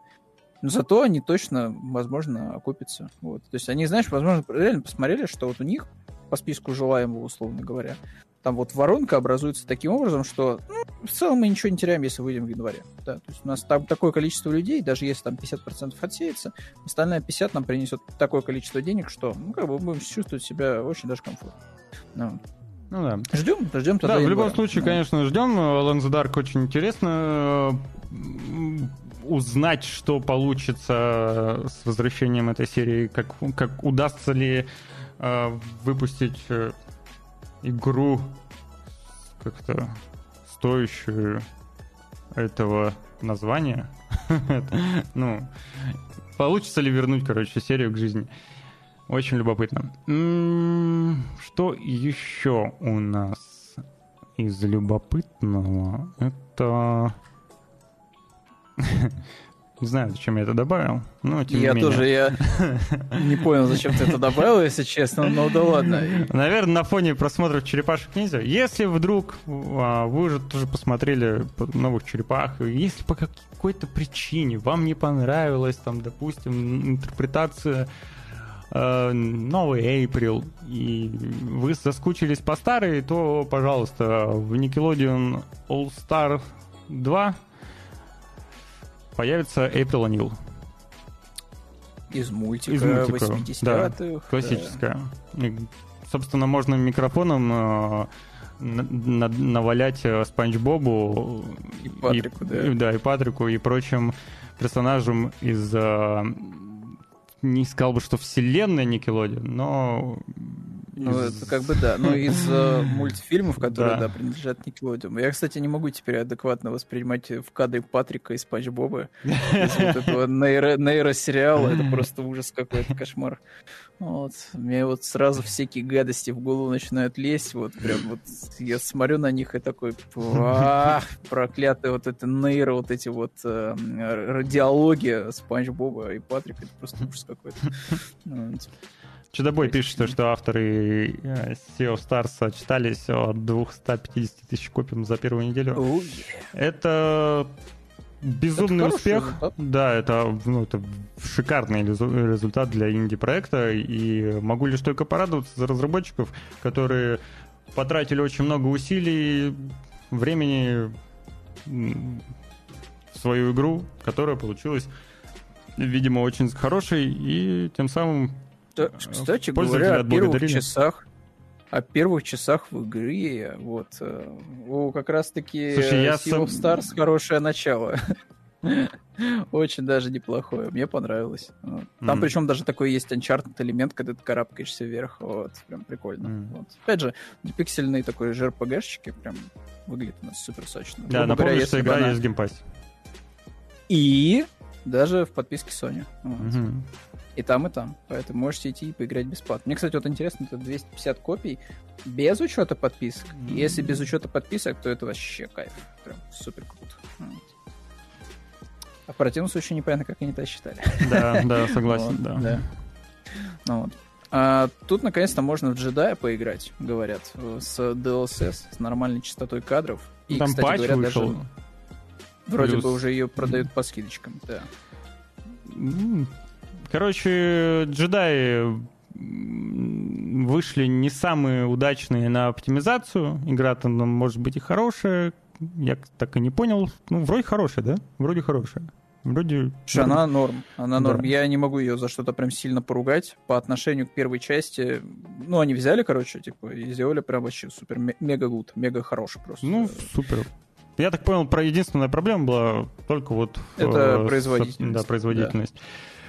Но зато они точно, возможно, окупятся. Вот. То есть они, знаешь, возможно, реально посмотрели, что вот у них по списку желаемого, условно говоря, там вот воронка образуется таким образом, что ну, в целом мы ничего не теряем, если выйдем в январе. Да, то есть у нас там такое количество людей, даже если там 50% отсеется, остальное 50 нам принесет такое количество денег, что ну, как бы будем чувствовать себя очень даже комфортно. Ну, ну да. Ждем, ждем тогда. Да, в любом случае, да. конечно, ждем. The Dark очень интересно узнать, что получится с возвращением этой серии, как, как удастся ли э, выпустить э, игру как-то стоящую этого названия. ну, получится ли вернуть, короче, серию к жизни. Очень любопытно. Что еще у нас из любопытного? Это не знаю, зачем я это добавил, но тем я не менее. тоже я не понял, зачем ты это добавил, если честно, но да ладно. Наверное, на фоне просмотров черепашек ниндзя. Если вдруг а, вы уже тоже посмотрели новых черепах, если по какой-то причине вам не понравилась, там, допустим, интерпретация э, новый April, и вы соскучились по старой, то, пожалуйста, в Nickelodeon All Star 2 появится April O'Neil. Из мультика, Из мультика 80-х. Да, классическая. Да. И, собственно, можно микрофоном э, на, навалять э, Спанч Бобу и Патрику, и, да. И, да, и Патрику, и прочим персонажам из... Э, не сказал бы, что вселенной Никелодион, но Ну, Из- это как бы да. Ну, из э, мультфильмов, которые, Да. да, принадлежат Никелодеону. Я, кстати, не могу теперь адекватно воспринимать в кадре Патрика и Спанч Боба из вот этого нейро- нейросериала. Это просто ужас какой-то, кошмар. Вот. Мне вот сразу всякие гадости в голову начинают лезть. Вот прям вот я смотрю на них и такой, «Ах, проклятые вот это нейро, вот эти вот э, р- диалоги Спанч Боба и Патрика. Это просто ужас какой-то. Вот. Чудобой пишет, что- что авторы э, Sea of Stars отчитались от 250 тысяч копий за первую неделю. Оу, Это безумный Это успех. результат. Да, это, ну, это шикарный резу- результат для инди-проекта. И могу лишь только порадоваться за разработчиков, которые потратили очень много усилий, времени в свою игру, которая получилась, видимо, очень хорошей, и тем самым Кстати Пользователи говоря, о первых часах, о первых часах в игре, вот, э, у как раз-таки Слушай, я Sea of сам- Stars хорошее начало. Очень даже неплохое, мне понравилось. Вот. Там Мгм. причем даже такой есть Uncharted элемент, когда ты карабкаешься вверх, вот, прям прикольно. Мгм. Вот. Опять же, пиксельные такой JRPG-шечки, прям выглядит у нас супер сочно. Да, Грубо напомню, говоря, что игра она- есть в геймпассе. И даже в подписке Sony. Вот. Мгм. И там, и там. Поэтому можете идти и поиграть бесплатно. Мне, кстати, вот интересно, это 250 копий без учета подписок. И Если без учета подписок, то это вообще кайф. Прям супер круто. А в противном случае непонятно, как они это считали. Да, да, согласен, Вот, да. Ну вот. А тут, наконец-то, можно в джедая поиграть, говорят, с DLSS, с нормальной частотой кадров. И, Там кстати патч говоря, вышел. даже вроде Плюс- бы уже ее продают по скидочкам, да. Короче, джедаи вышли не самые удачные на оптимизацию. Игра-то, ну, может быть, и хорошая. Я так и не понял. Ну, вроде хорошая, да? Вроде хорошая. Вроде... Слушай, она норм. Она норм. Да. Я не могу ее за что-то прям сильно поругать. По отношению к первой части, ну, они взяли, короче, типа, и сделали прям вообще супер, ме- мега гуд, мега хороший просто. Ну, супер. Я так понял, про единственная проблема была только вот... в, Это э, производительность, Да, производительность.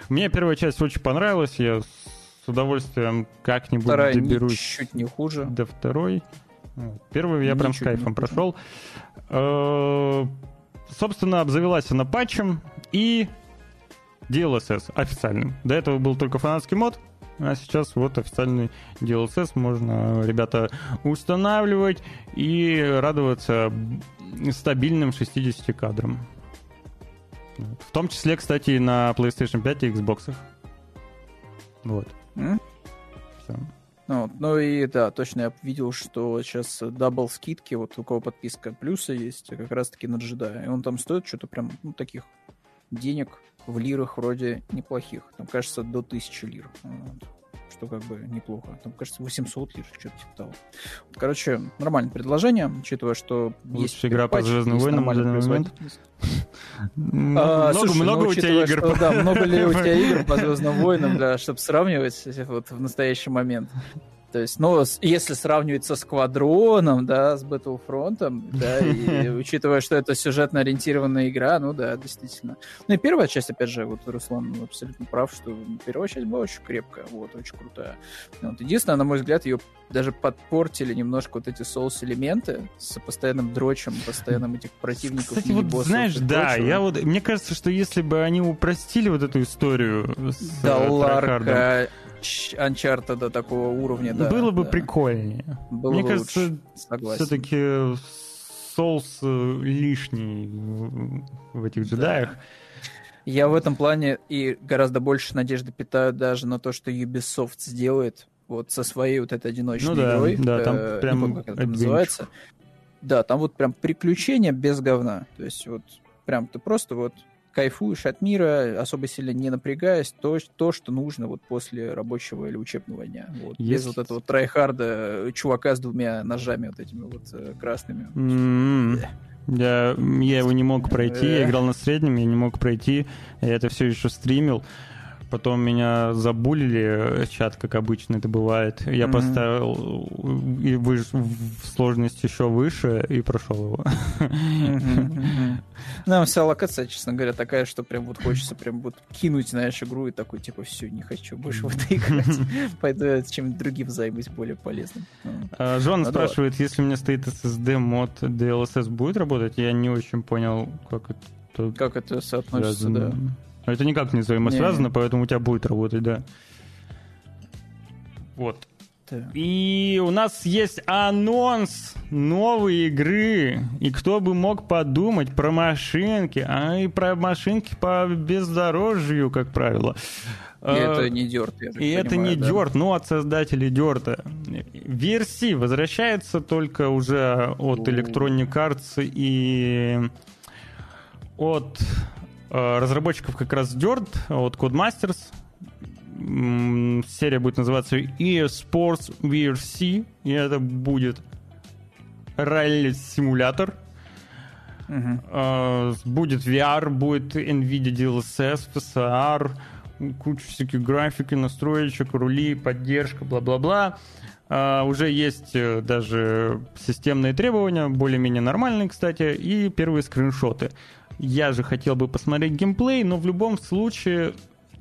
Мне первая часть очень понравилась. Я с удовольствием как-нибудь Вторая доберусь ничуть не хуже. до второй. Первый я прям с Ничуть кайфом прошел. Э, Собственно, обзавелась она патчем и DLSS официальным. До этого был только фанатский мод, а сейчас вот официальный DLSS можно, ребята, устанавливать и радоваться стабильным 60 кадрам. В том числе, кстати, и на PlayStation 5 и Xbox. Вот. М? Всё. Ну, ну и да, точно я видел, что сейчас double скидки, вот у кого подписка плюса есть, как раз-таки на джедая. И он там стоит что-то прям, ну, таких денег в лирах вроде неплохих. Там, кажется, до 1000 лир. Вот. Что как бы неплохо. Там, кажется, 800 лир, что-то типа того. Вот, короче, нормальное предложение, учитывая, что есть игра по «Звездным войнам» на нормальная данный момент. производительность. М, А, Много, много ну, у тебя игр. да, много ли у тебя игр по Звездным войнам, да, чтобы сравнивать вот в настоящий момент. То есть, ну, если сравнивать со Сквадроном, да, с Battlefront, да, и учитывая, что это сюжетно-ориентированная игра, ну да, действительно. Ну и первая часть, опять же, вот Руслан абсолютно прав, что первая часть была очень крепкая, вот, очень крутая. Вот. Единственное, на мой взгляд, ее даже подпортили немножко вот эти соус-элементы с постоянным дрочем, постоянным этих противников, Кстати, вот знаешь, да, прочего. я вот, мне кажется, что если бы они упростили вот эту историю с Да, э, Ларка, Трайхардом, Ч- Анчарта до такого уровня, да. Было бы да. прикольнее. Было мне бы кажется, все-таки соус э, лишний в этих джедаях. Я в этом плане и гораздо больше надежды питаю даже на то, что Ubisoft сделает вот со своей вот этой одиночной Ну да, игрой. да, там э, не прям помню, как это называется. Да, там вот прям приключения без говна. То есть вот прям ты просто вот кайфуешь от мира, особо сильно не напрягаясь, то, то что нужно вот после рабочего или учебного дня. Вот. Без Есть- вот этого трайхарда э, чувака с двумя ножами вот этими вот э, красными. М, Я, я его не мог пройти, я играл на среднем, я не мог пройти, я это все еще стримил. Потом меня забулили чат, как обычно это бывает. Я mm-hmm. поставил и вы, в сложность еще выше и прошел его. Ну, вся локация, честно говоря, такая, что прям вот хочется прям вот кинуть, знаешь, игру и такой, типа, все, не хочу больше в это играть. Пойду чем другим займусь более полезным. А, Жон ну, спрашивает, если у меня стоит SSD мод DLSS будет работать? Я не очень понял, как это... Как это соотносится, да. Это никак не взаимосвязано, не. поэтому у тебя будет работать, да. Вот. Да. И у нас есть анонс новой игры. И кто бы мог подумать про машинки, а и про машинки по бездорожью, как правило. И это а, не Дерт, я так И понимаю, это не да? Дерт, ну, от создателей Дерта. Версии возвращается только уже от Electronic Arts и от э, разработчиков как раз Dirt, от Codemasters. Серия будет называться EA Sports VRC, и это будет ралли-симулятор. Uh-huh. Будет VR, будет NVIDIA DLSS, FSR, куча всяких графики, настроечек, рули, поддержка, бла-бла-бла. Uh, уже есть даже системные требования, более-менее нормальные, кстати, и первые скриншоты. Я же хотел бы посмотреть геймплей, но в любом случае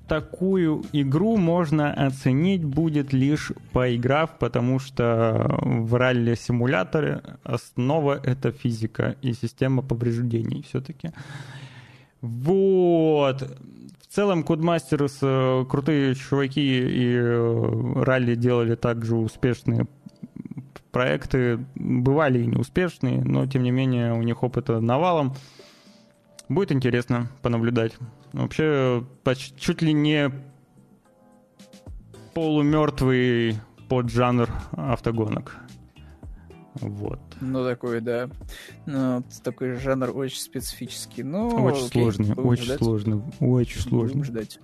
такую игру можно оценить будет лишь поиграв, потому что в ралли-симуляторе основа — это физика и система повреждений все-таки. Вот. В целом, Codemasters э, крутые чуваки и э, ралли делали также успешные проекты. Бывали и неуспешные, но тем не менее у них опыта навалом. Будет интересно понаблюдать. Вообще, почти, чуть ли не полумертвый поджанр автогонок. Вот. Ну, такой, да. Ну, такой жанр очень специфический. Ну, очень окей, сложный, очень ждать. сложный, очень сложный. Будем ждать.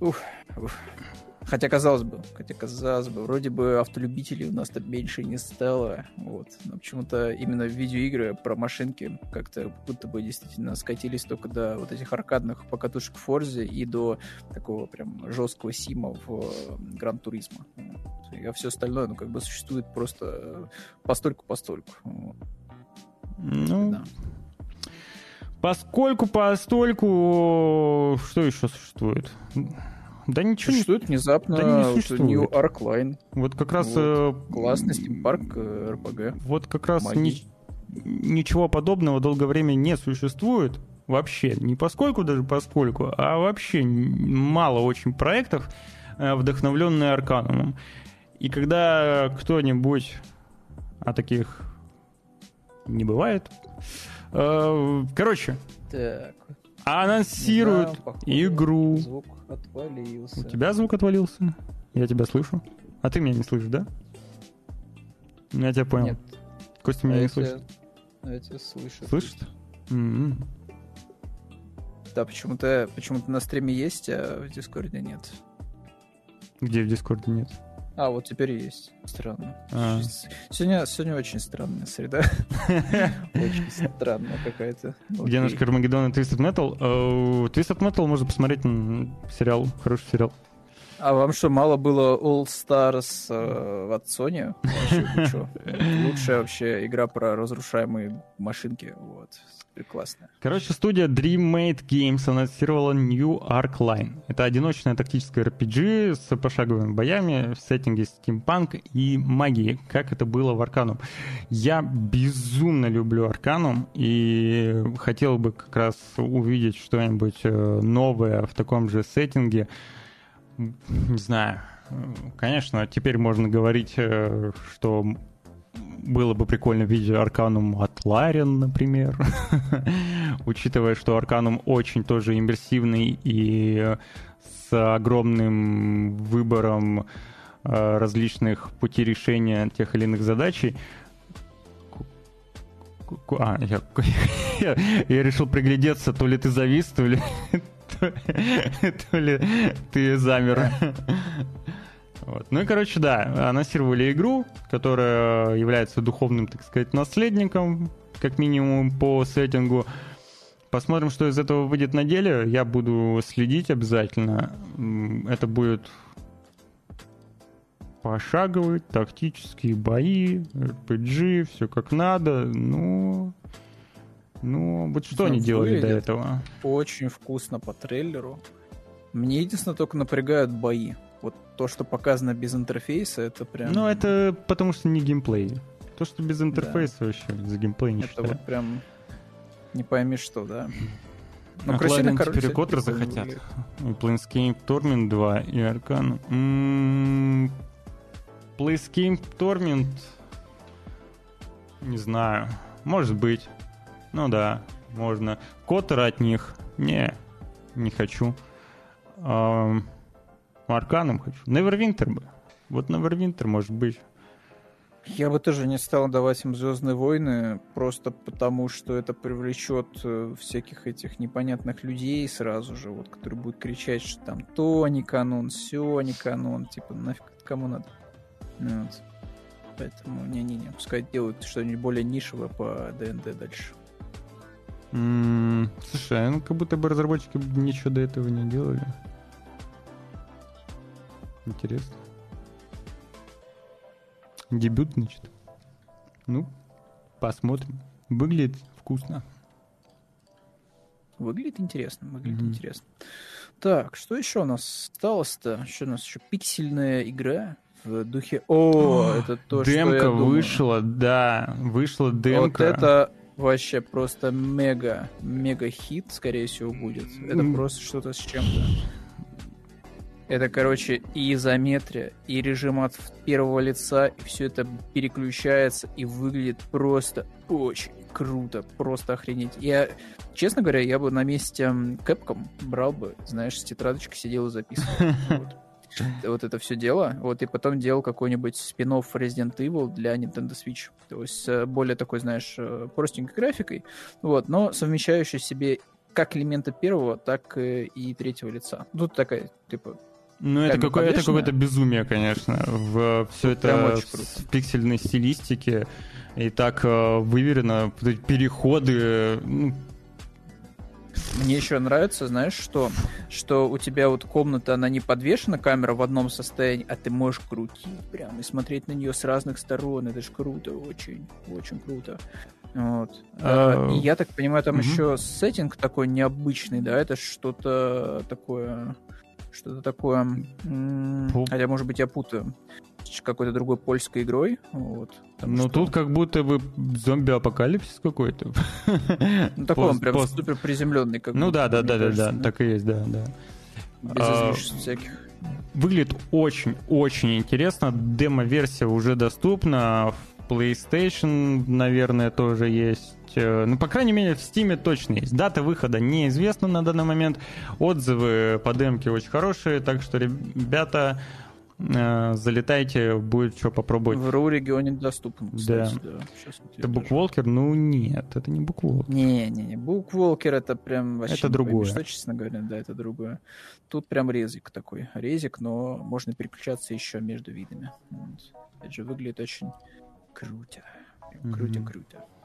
Уф, уф. Хотя, казалось бы, хотя, казалось бы, вроде бы автолюбителей у нас там меньше не стало, вот. Но почему-то именно видеоигры про машинки как-то будто бы действительно скатились только до вот этих аркадных покатушек в Форзе и до такого прям жесткого сима в Гран Туризма. Вот. А все остальное, ну, как бы существует просто постольку-постольку. Вот. Ну, да. Поскольку, постольку, что еще существует? Да ничего существует внезапно да не существует. New Arcline. Вот как раз... Вот. Э, Классный стимпарк RPG. Э, вот как раз ни, ничего подобного долгое время не существует. Вообще. Не поскольку даже поскольку, а вообще мало очень проектов, э, вдохновленные Арканумом. И когда кто-нибудь, а таких не бывает, короче, так. Анонсируют да, игру. Звук отвалился. У тебя звук отвалился? Я тебя слышу. А ты меня не слышишь, да? Я тебя понял. Нет. Костя меня а не слышит. Я тебя слышу. Слышит? Mm-hmm. Да, почему-то почему на стриме есть, а в Дискорде нет. Где в Дискорде нет? А, вот теперь есть. Странно. А. Сегодня, сегодня очень странная среда. Очень странная какая-то. Где наш Carmageddon и Twisted Metal? Э, Twisted Metal можно посмотреть сериал, хороший сериал. А вам что, мало было All Stars э, от Sony? Лучшая вообще игра про разрушаемые машинки. Вот. Прекрасно. Короче, студия Dreammate Games анонсировала New Arc Line. Это одиночная тактическая RPG с пошаговыми боями в сеттинге стимпанк и магии, как это было в Арканум. Я безумно люблю Арканум и хотел бы как раз увидеть что-нибудь э, новое в таком же сеттинге не знаю, конечно, теперь можно говорить, э, что было бы прикольно видеть Арканум от Ларин, например. Учитывая, что Арканум очень тоже иммерсивный и с огромным выбором э, различных путей решения тех или иных задач. А, я, я, я решил приглядеться, то ли ты завис, то ли, то ли ты замер. Вот. Ну и, короче, да, анонсировали игру, которая является духовным, так сказать, наследником, как минимум по сеттингу. Посмотрим, что из этого выйдет на деле. Я буду следить обязательно. Это будет пошаговые тактические бои, RPG, все как надо. Ну, ну, вот что они делали до этого? Очень вкусно по трейлеру. Мне единственное только напрягают бои. Вот то, что показано без интерфейса, это прям... Ну, это потому что не геймплей. То, что без интерфейса да. вообще за геймплей не Это считаю. вот прям не пойми что, да. Ну, красиво, теперь Коттер захотят. Planescape Torment 2 и Аркан. М-м-м, Planescape Torment... Не знаю. Может быть. Ну да, можно. Коттер от них. Не, не хочу. Эм, Арканом хочу. Neverwinter бы. Вот Neverwinter может быть. Я бы тоже не стал давать им Звездные войны, просто потому что это привлечет э, всяких этих непонятных людей сразу же, вот, которые будут кричать, что там то не канон, все не канон, типа нафиг кому надо. Вот. Поэтому не-не-не, пускай делают что-нибудь более нишевое по ДНД дальше. Слушай, ну как будто бы разработчики ничего до этого не делали. Интересно. Дебют, значит. Ну, посмотрим. Выглядит вкусно. Выглядит интересно, выглядит mm-hmm. интересно. Так, что еще у нас осталось-то? Что у нас еще? Пиксельная игра в духе... О, это то, демка что я вышла, да, вышла демка. Вот это вообще просто мега, мега хит, скорее всего, будет. Это mm. просто что-то с чем-то. Это, короче, и изометрия, и режим от первого лица, и все это переключается и выглядит просто очень круто, просто охренеть. Я, честно говоря, я бы на месте Capcom брал бы, знаешь, с тетрадочкой сидел и записывал. Вот это все дело. Вот и потом делал какой-нибудь спин Resident Evil для Nintendo Switch. То есть с более такой, знаешь, э, простенькой графикой, вот, но совмещающей в себе как элементы первого, так и третьего лица. Тут такая, типа, ну, это, какое, это какое-то безумие, конечно. В все это в пиксельной стилистике. И так э, выверено, переходы. Ну... Мне еще нравится, знаешь, что, что у тебя вот комната, она не подвешена, камера в одном состоянии, а ты можешь крутить прям и смотреть на нее с разных сторон. Это же круто, очень, очень круто. Вот. А... И я так понимаю, там угу. еще сеттинг такой необычный, да, это что-то такое что-то такое. Хотя, может быть, я путаю с какой-то другой польской игрой. Вот, ну, что... тут как будто бы зомби-апокалипсис какой-то. Ну, такой он прям супер приземленный. Как ну да, да, да, да, да, так и есть, да, да. Без а, всяких. Выглядит очень-очень интересно. Демо-версия уже доступна. В PlayStation, наверное, тоже есть. Э, ну, по крайней мере, в Steam точно есть. Дата выхода неизвестна на данный момент. Отзывы по демке очень хорошие, так что, ребята, залетайте, будет что попробовать. В РУ регионе доступен, кстати, да. да. это букволкер? Ну, нет, это не букволкер. Не-не-не, букволкер это прям вообще... Это другое. Что, честно говоря, да, это другое. Тут прям резик такой, резик, но можно переключаться еще между видами. Опять же, выглядит очень круто. Круто-круто. Mm-hmm.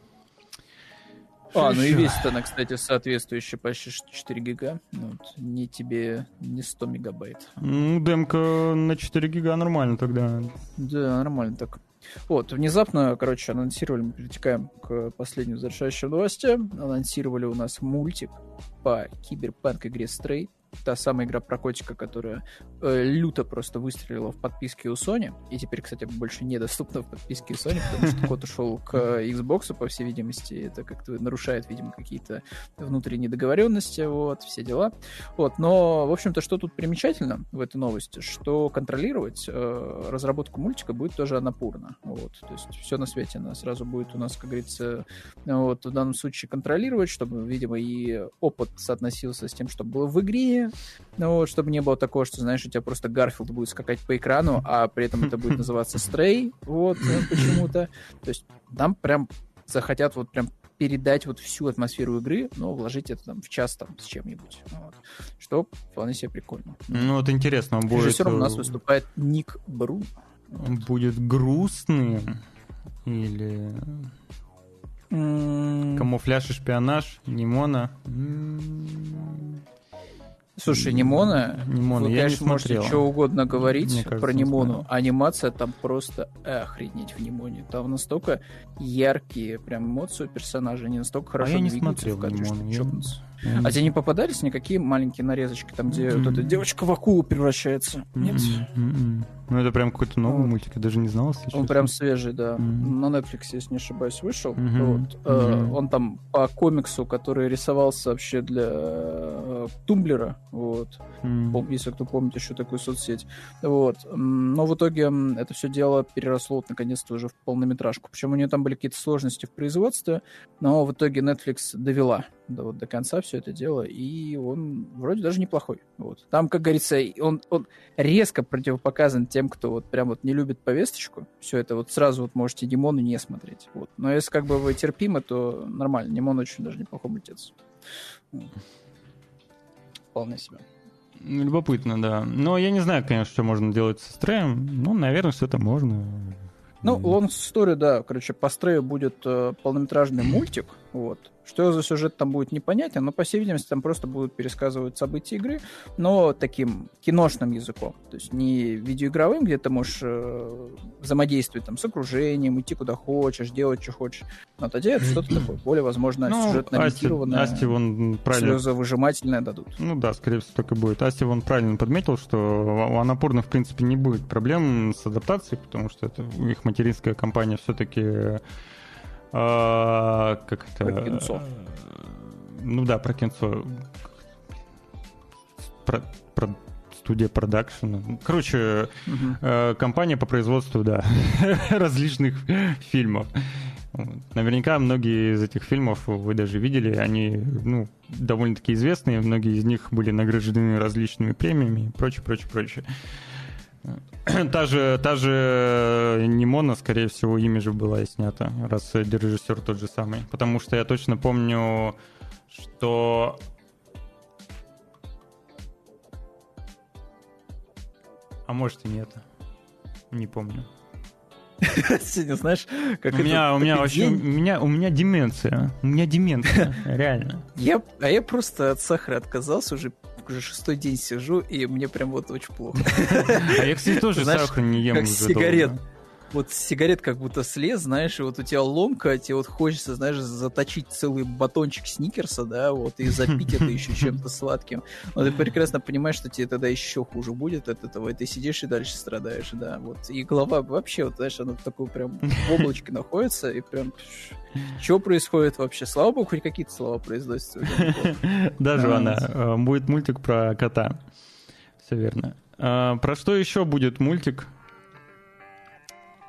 А, ну и весит она, кстати, соответствующая почти 4 гига. Ну, вот, не тебе, не 100 мегабайт. Ну, демка на 4 гига нормально тогда. Да, нормально так. Вот, внезапно, короче, анонсировали, мы перетекаем к последней завершающей новости. Анонсировали у нас мультик по киберпанк игре Stray та самая игра про котика, которая э, люто просто выстрелила в подписке у Sony, и теперь, кстати, больше недоступна в подписке у Sony, потому что кот ушел к Xbox, по всей видимости, это как-то нарушает, видимо, какие-то внутренние договоренности, вот, все дела. Вот, но, в общем-то, что тут примечательно в этой новости, что контролировать э, разработку мультика будет тоже Анапурна, вот, то есть все на свете она сразу будет у нас, как говорится, вот, в данном случае контролировать, чтобы, видимо, и опыт соотносился с тем, что было в игре, ну, вот, чтобы не было такого, что, знаешь, у тебя просто Гарфилд будет скакать по экрану, а при этом это будет называться Стрей, вот, э, почему-то. То есть там прям захотят вот прям передать вот всю атмосферу игры, но вложить это там в час там с чем-нибудь. Вот. Что вполне себе прикольно. Ну, вот интересно, он будет... Режиссером у нас выступает Ник Брун. Вот. Будет грустный или... Камуфляж и шпионаж, Нимона. Слушай, Нимона, Нимона вы, я конечно, не можете смотрел. что угодно говорить Мне кажется, про не Нимону. знаю. Анимация там просто охренеть в Нимоне. Там настолько яркие прям эмоции у персонажей, они настолько хорошо А я не смотрел Нимону, я- А тебе не попадались никакие маленькие нарезочки, там, где вот эта девочка в акулу превращается? Нет? Ну, это прям какой-то новый Вот. мультик, я даже не знал, если Он честно. прям свежий, да. На Netflix, если не ошибаюсь, вышел. Вот. Э. Он там по комиксу, который рисовался вообще для э, Тумблера. Вот. Если кто помнит еще такую соцсеть. Вот. Но в итоге это все дело переросло вот, наконец-то уже в полнометражку. Причем у нее там были какие-то сложности в производстве, но в итоге Netflix довела до, вот, до конца все это дело, и он вроде даже неплохой. Вот. Там, как говорится, он, он резко противопоказан тем, кто вот прям вот не любит повесточку. Все это вот сразу вот можете Димону не смотреть. Вот. Но если как бы вы терпимы, то нормально. Димон очень даже неплохой мультец. Вполне себе. Любопытно, да. Но я не знаю, конечно, что можно делать со стреем. Ну, наверное, что-то можно. Ну. Long Story, да, короче, по Стрею будет э, полнометражный мультик, вот. Что за сюжет там будет непонятен, но, по всей видимости, там просто будут пересказывать события игры, но таким киношным языком. То есть не видеоигровым, где ты можешь э, взаимодействовать там с окружением, идти куда хочешь, делать, что хочешь. Но тогда это что-то такое, более, возможно, Ну, сюжетно Асти, ориентированное, Асти, он правильно... слезовыжимательное дадут. Ну да, скорее всего, и будет. Асти, он правильно подметил, что у Анапурна, в принципе, не будет проблем с адаптацией, потому что это их материнская компания все-таки... как это... Про кинцо. Ну да, про кинцо. Про, про студия продакшена. Короче. Э, компания по производству, да, различных фильмов. Наверняка многие из этих фильмов вы даже видели, они, ну, довольно-таки известные, многие из них были награждены различными премиями и прочее, прочее, прочее. Та же, та же Нимона, скорее всего, ими же была и снята, раз режиссер тот же самый. Потому что я точно помню, что А может и нет. Не помню. Сеня, знаешь, как у это меня, у меня вообще, у меня, у меня деменция. У меня деменция, реально. Я, а я просто от сахара отказался, уже, уже шестой день сижу, и мне прям вот очень плохо. А я, кстати, тоже сахар не ем уже сигарет. Вот сигарет как будто слез, знаешь, и вот у тебя ломка, а тебе вот хочется, знаешь, заточить целый батончик сникерса, да, вот, и запить это еще чем-то сладким. Но ты прекрасно понимаешь, что тебе тогда еще хуже будет от этого, и ты сидишь и дальше страдаешь, да, вот. И голова вообще, вот, знаешь, она в такой прям в облачке находится, и прям... Что происходит вообще? Слава богу, хоть какие-то слова произносятся. Даже она. э, Будет мультик про кота. Все верно. А, Про что еще будет мультик?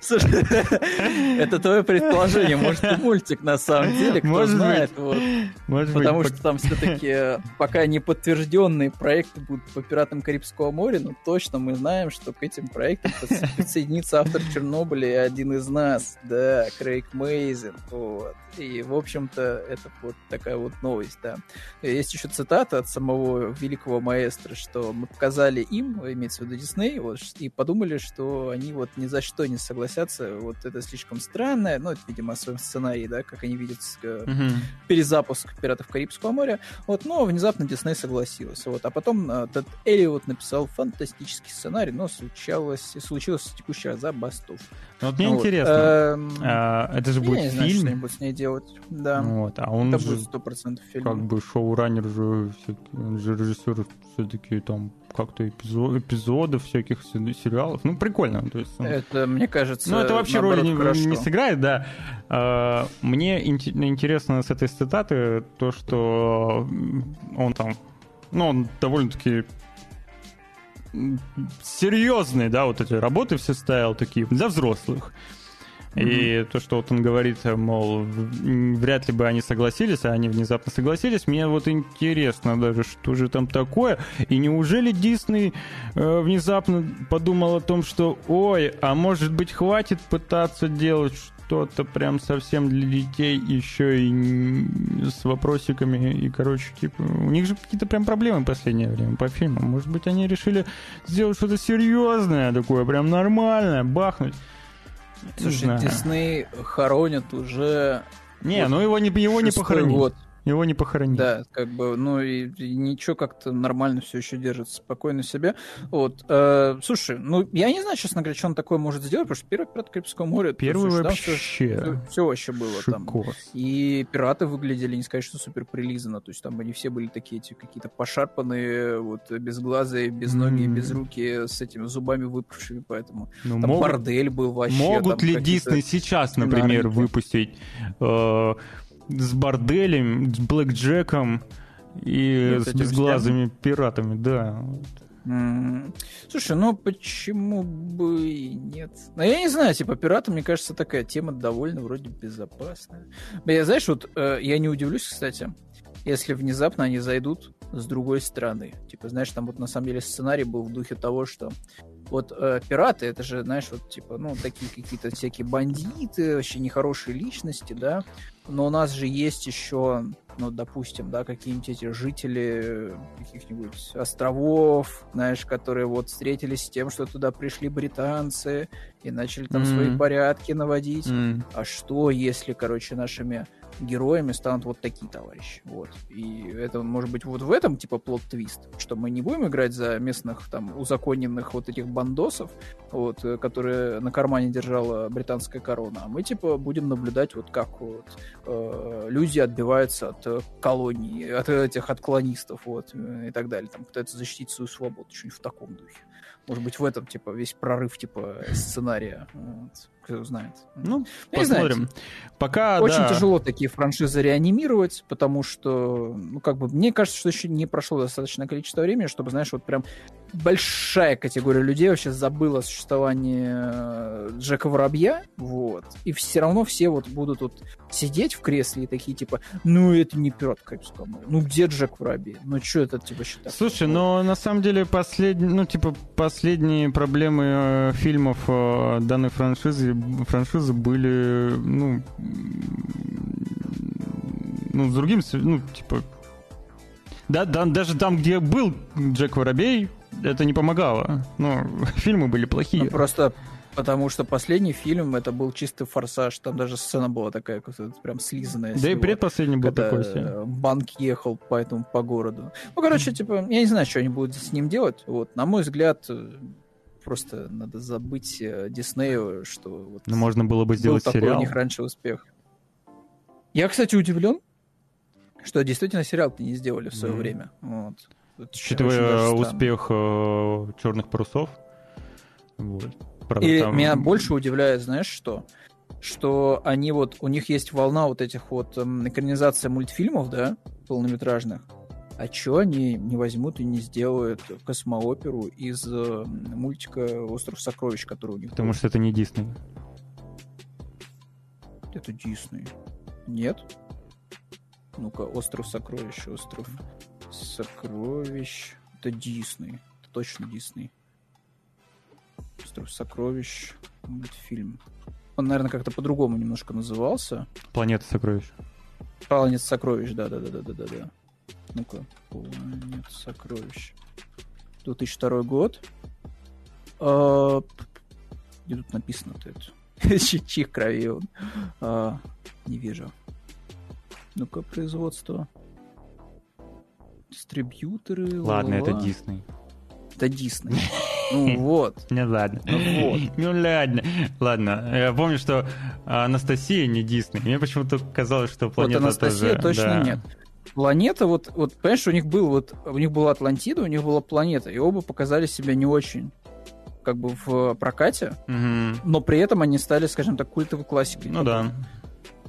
Слушай, это твое предположение, может и мультик на самом деле, кто знает. Потому что там все-таки пока не подтвержденные проекты будут по пиратам Карибского моря, но точно мы знаем, что к этим проектам присоединится автор Чернобыля и один из нас, да, Крейг Мейзен. Вот. И, в общем-то, это вот такая вот новость, да. Есть еще цитата от самого великого маэстро, что мы показали им, имеется в виду Дисней, вот, и подумали, что они вот ни за что не согласятся, вот это слишком странно, ну, это, видимо, о своем сценарии, да, как они видят Мгм. перезапуск «Пиратов Карибского моря», вот, но внезапно Дисней согласился, вот, а потом э, Тед Эллиот написал фантастический сценарий, но случалось, случилась текущая забастовка. Ну, Вот мне Вот, интересно. а, Это же будет не знаю, что фильм. с ней делать, да, Вот, а он это же будет сто процентов фильм. как бы шоураннер же, он же режиссер все-таки там как-то эпизо- эпизодов всяких се- сериалов. Ну, прикольно. То есть, он- Это, мне кажется, Ну, это вообще роли не, хорошо. не сыграет, да. А, Мне инте- интересно с этой цитаты то, что он там, ну, он довольно-таки серьезные, да, вот эти работы все ставил такие для взрослых. И то, что вот он говорит, мол, вряд ли бы они согласились, а они внезапно согласились, мне вот интересно даже, что же там такое. И неужели Дисней э, внезапно подумал о том, что, ой, а может быть хватит пытаться делать что-то прям совсем для детей, еще и с вопросиками, и, короче, типа, у них же какие-то прям проблемы в последнее время по фильмам. Может быть, они решили сделать что-то серьезное такое, прям нормальное, бахнуть. Слушай, Дисней хоронят уже... Не, вот ну его не, его не похоронить. Год. Его не похоронить. Да, как бы, ну и, и ничего как-то нормально все еще держится, спокойно себе. Вот. Э, слушай, ну я не знаю, честно говоря, что он такое может сделать, потому что первый пират Карибского моря... Первый слушай, вообще... Все, все вообще было Шикос. там. И пираты выглядели, не сказать, что супер прилизанно. То есть там они все были такие эти какие-то пошарпанные, вот безглазые, без ноги, mm. без руки, с этими зубами выпавшими, поэтому ну, там могут... бордель был вообще. Могут ли Дисней сейчас, например, выпустить э, с борделем, с блэкджеком и с безглазыми пиратами, да. Слушай, ну почему бы и нет? Ну, я не знаю, типа, пираты, мне кажется, такая тема довольно вроде безопасная. Я, знаешь, вот э, я не удивлюсь, кстати, если внезапно они зайдут с другой стороны. Типа, знаешь, там вот на самом деле сценарий был в духе того, что вот э, пираты, это же, знаешь, вот типа, ну, такие какие-то всякие бандиты, вообще нехорошие личности, да, но у нас же есть еще, ну, допустим, да, какие-нибудь эти жители каких-нибудь островов, знаешь, которые вот встретились с тем, что туда пришли британцы и начали там mm. свои порядки наводить. Mm. А что, если, короче, нашими героями станут вот такие товарищи. Вот. И это может быть вот в этом типа плод-твист, что мы не будем играть за местных там узаконенных вот этих бандосов, вот, э, которые на кармане держала британская корона, а мы типа будем наблюдать вот как вот э, люди отбиваются от колоний, от этих от колонистов, вот, и так далее, там пытаются защитить свою свободу, что-нибудь в таком духе. Может быть, в этом, типа, весь прорыв, типа, сценария. Вот кто знает. Ну, ну посмотрим. Пока, Очень да. тяжело такие франшизы реанимировать, потому что, ну, как бы, мне кажется, что еще не прошло достаточное количество времени, чтобы, знаешь, вот прям большая категория людей вообще забыла о существовании э, Джека Воробья, вот, и все равно все вот будут вот сидеть в кресле и такие, типа, ну, это не пират Карибского ну, где Джек Воробей? Ну, что это, типа, считать? Слушай, но на самом деле последние, ну, типа, последние проблемы э, фильмов э, данной франшизы франшизы были, ну, ну, с другим, ну, типа, да, да, даже там, где был Джек Воробей, это не помогало. Ну, фильмы были плохие. Ну, просто потому что последний фильм это был чистый форсаж. Там даже сцена была такая, прям слизанная. Да и предпоследний был такой себе. Банк ехал поэтому по городу. Ну, короче, типа, я не знаю, что они будут с ним делать. Вот, на мой взгляд, просто надо забыть э, Диснею, что вот ну, можно было бы сделать был сериал. такой у них раньше успех. Я, кстати, удивлен, что действительно сериал-то не сделали в свое mm. время. Вот. Учитывая успех э, черных парусов. Вот. Правда, И там... меня больше удивляет, знаешь, что? Что они вот, у них есть волна вот этих вот эм, экранизаций мультфильмов, да, полнометражных, а чё они не возьмут и не сделают космооперу из э, мультика «Остров сокровищ», который у них Потому был? что это не Дисней. Это Дисней. Нет? Ну-ка, «Остров сокровищ», «Остров сокровищ». Это Дисней. Это точно Дисней. «Остров сокровищ», мультфильм. Он, наверное, как-то по-другому немножко назывался. «Планета сокровищ». «Планета сокровищ», да-да-да-да-да-да. Ну-ка, Планет сокровищ. 2002 год. А, где тут написано-то это? Чих крови он. А, не вижу. Ну-ка, производство. Дистрибьюторы. Ладно, это Дисней. Это Дисней. Ну вот. Ну ладно. Ну вот. Ну ладно. Ладно. Я помню, что Анастасия не Дисней. Мне почему-то казалось, что планета Вот Анастасия тоже... точно да. нет планета, вот, вот, понимаешь, у них был вот, у них была Атлантида, у них была планета, и оба показали себя не очень как бы в прокате, угу. но при этом они стали, скажем так, культовой классикой. Ну да.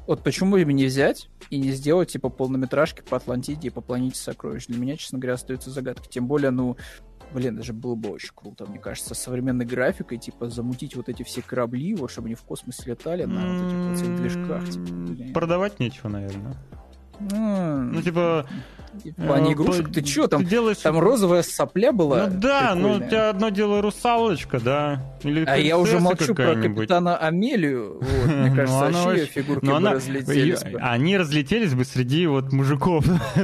Вот почему бы не взять и не сделать, типа, полнометражки по Атлантиде и по планете сокровищ? Для меня, честно говоря, остается загадкой. Тем более, ну, блин, даже было бы очень круто, мне кажется, с современной графикой, типа, замутить вот эти все корабли, вот, чтобы они в космосе летали на вот этих вот движках. Типа, Продавать нечего, наверное. Ну, типа, В плане Э, игрушек, ты чё, там, делаешь... там розовая сопля была Ну да, ну у тебя одно дело русалочка, да. Или А я уже молчу про капитана Амелию. Вот, мне Ну, кажется, вообще фигурки Но бы разлетелись бы. они разлетелись бы среди вот мужиков.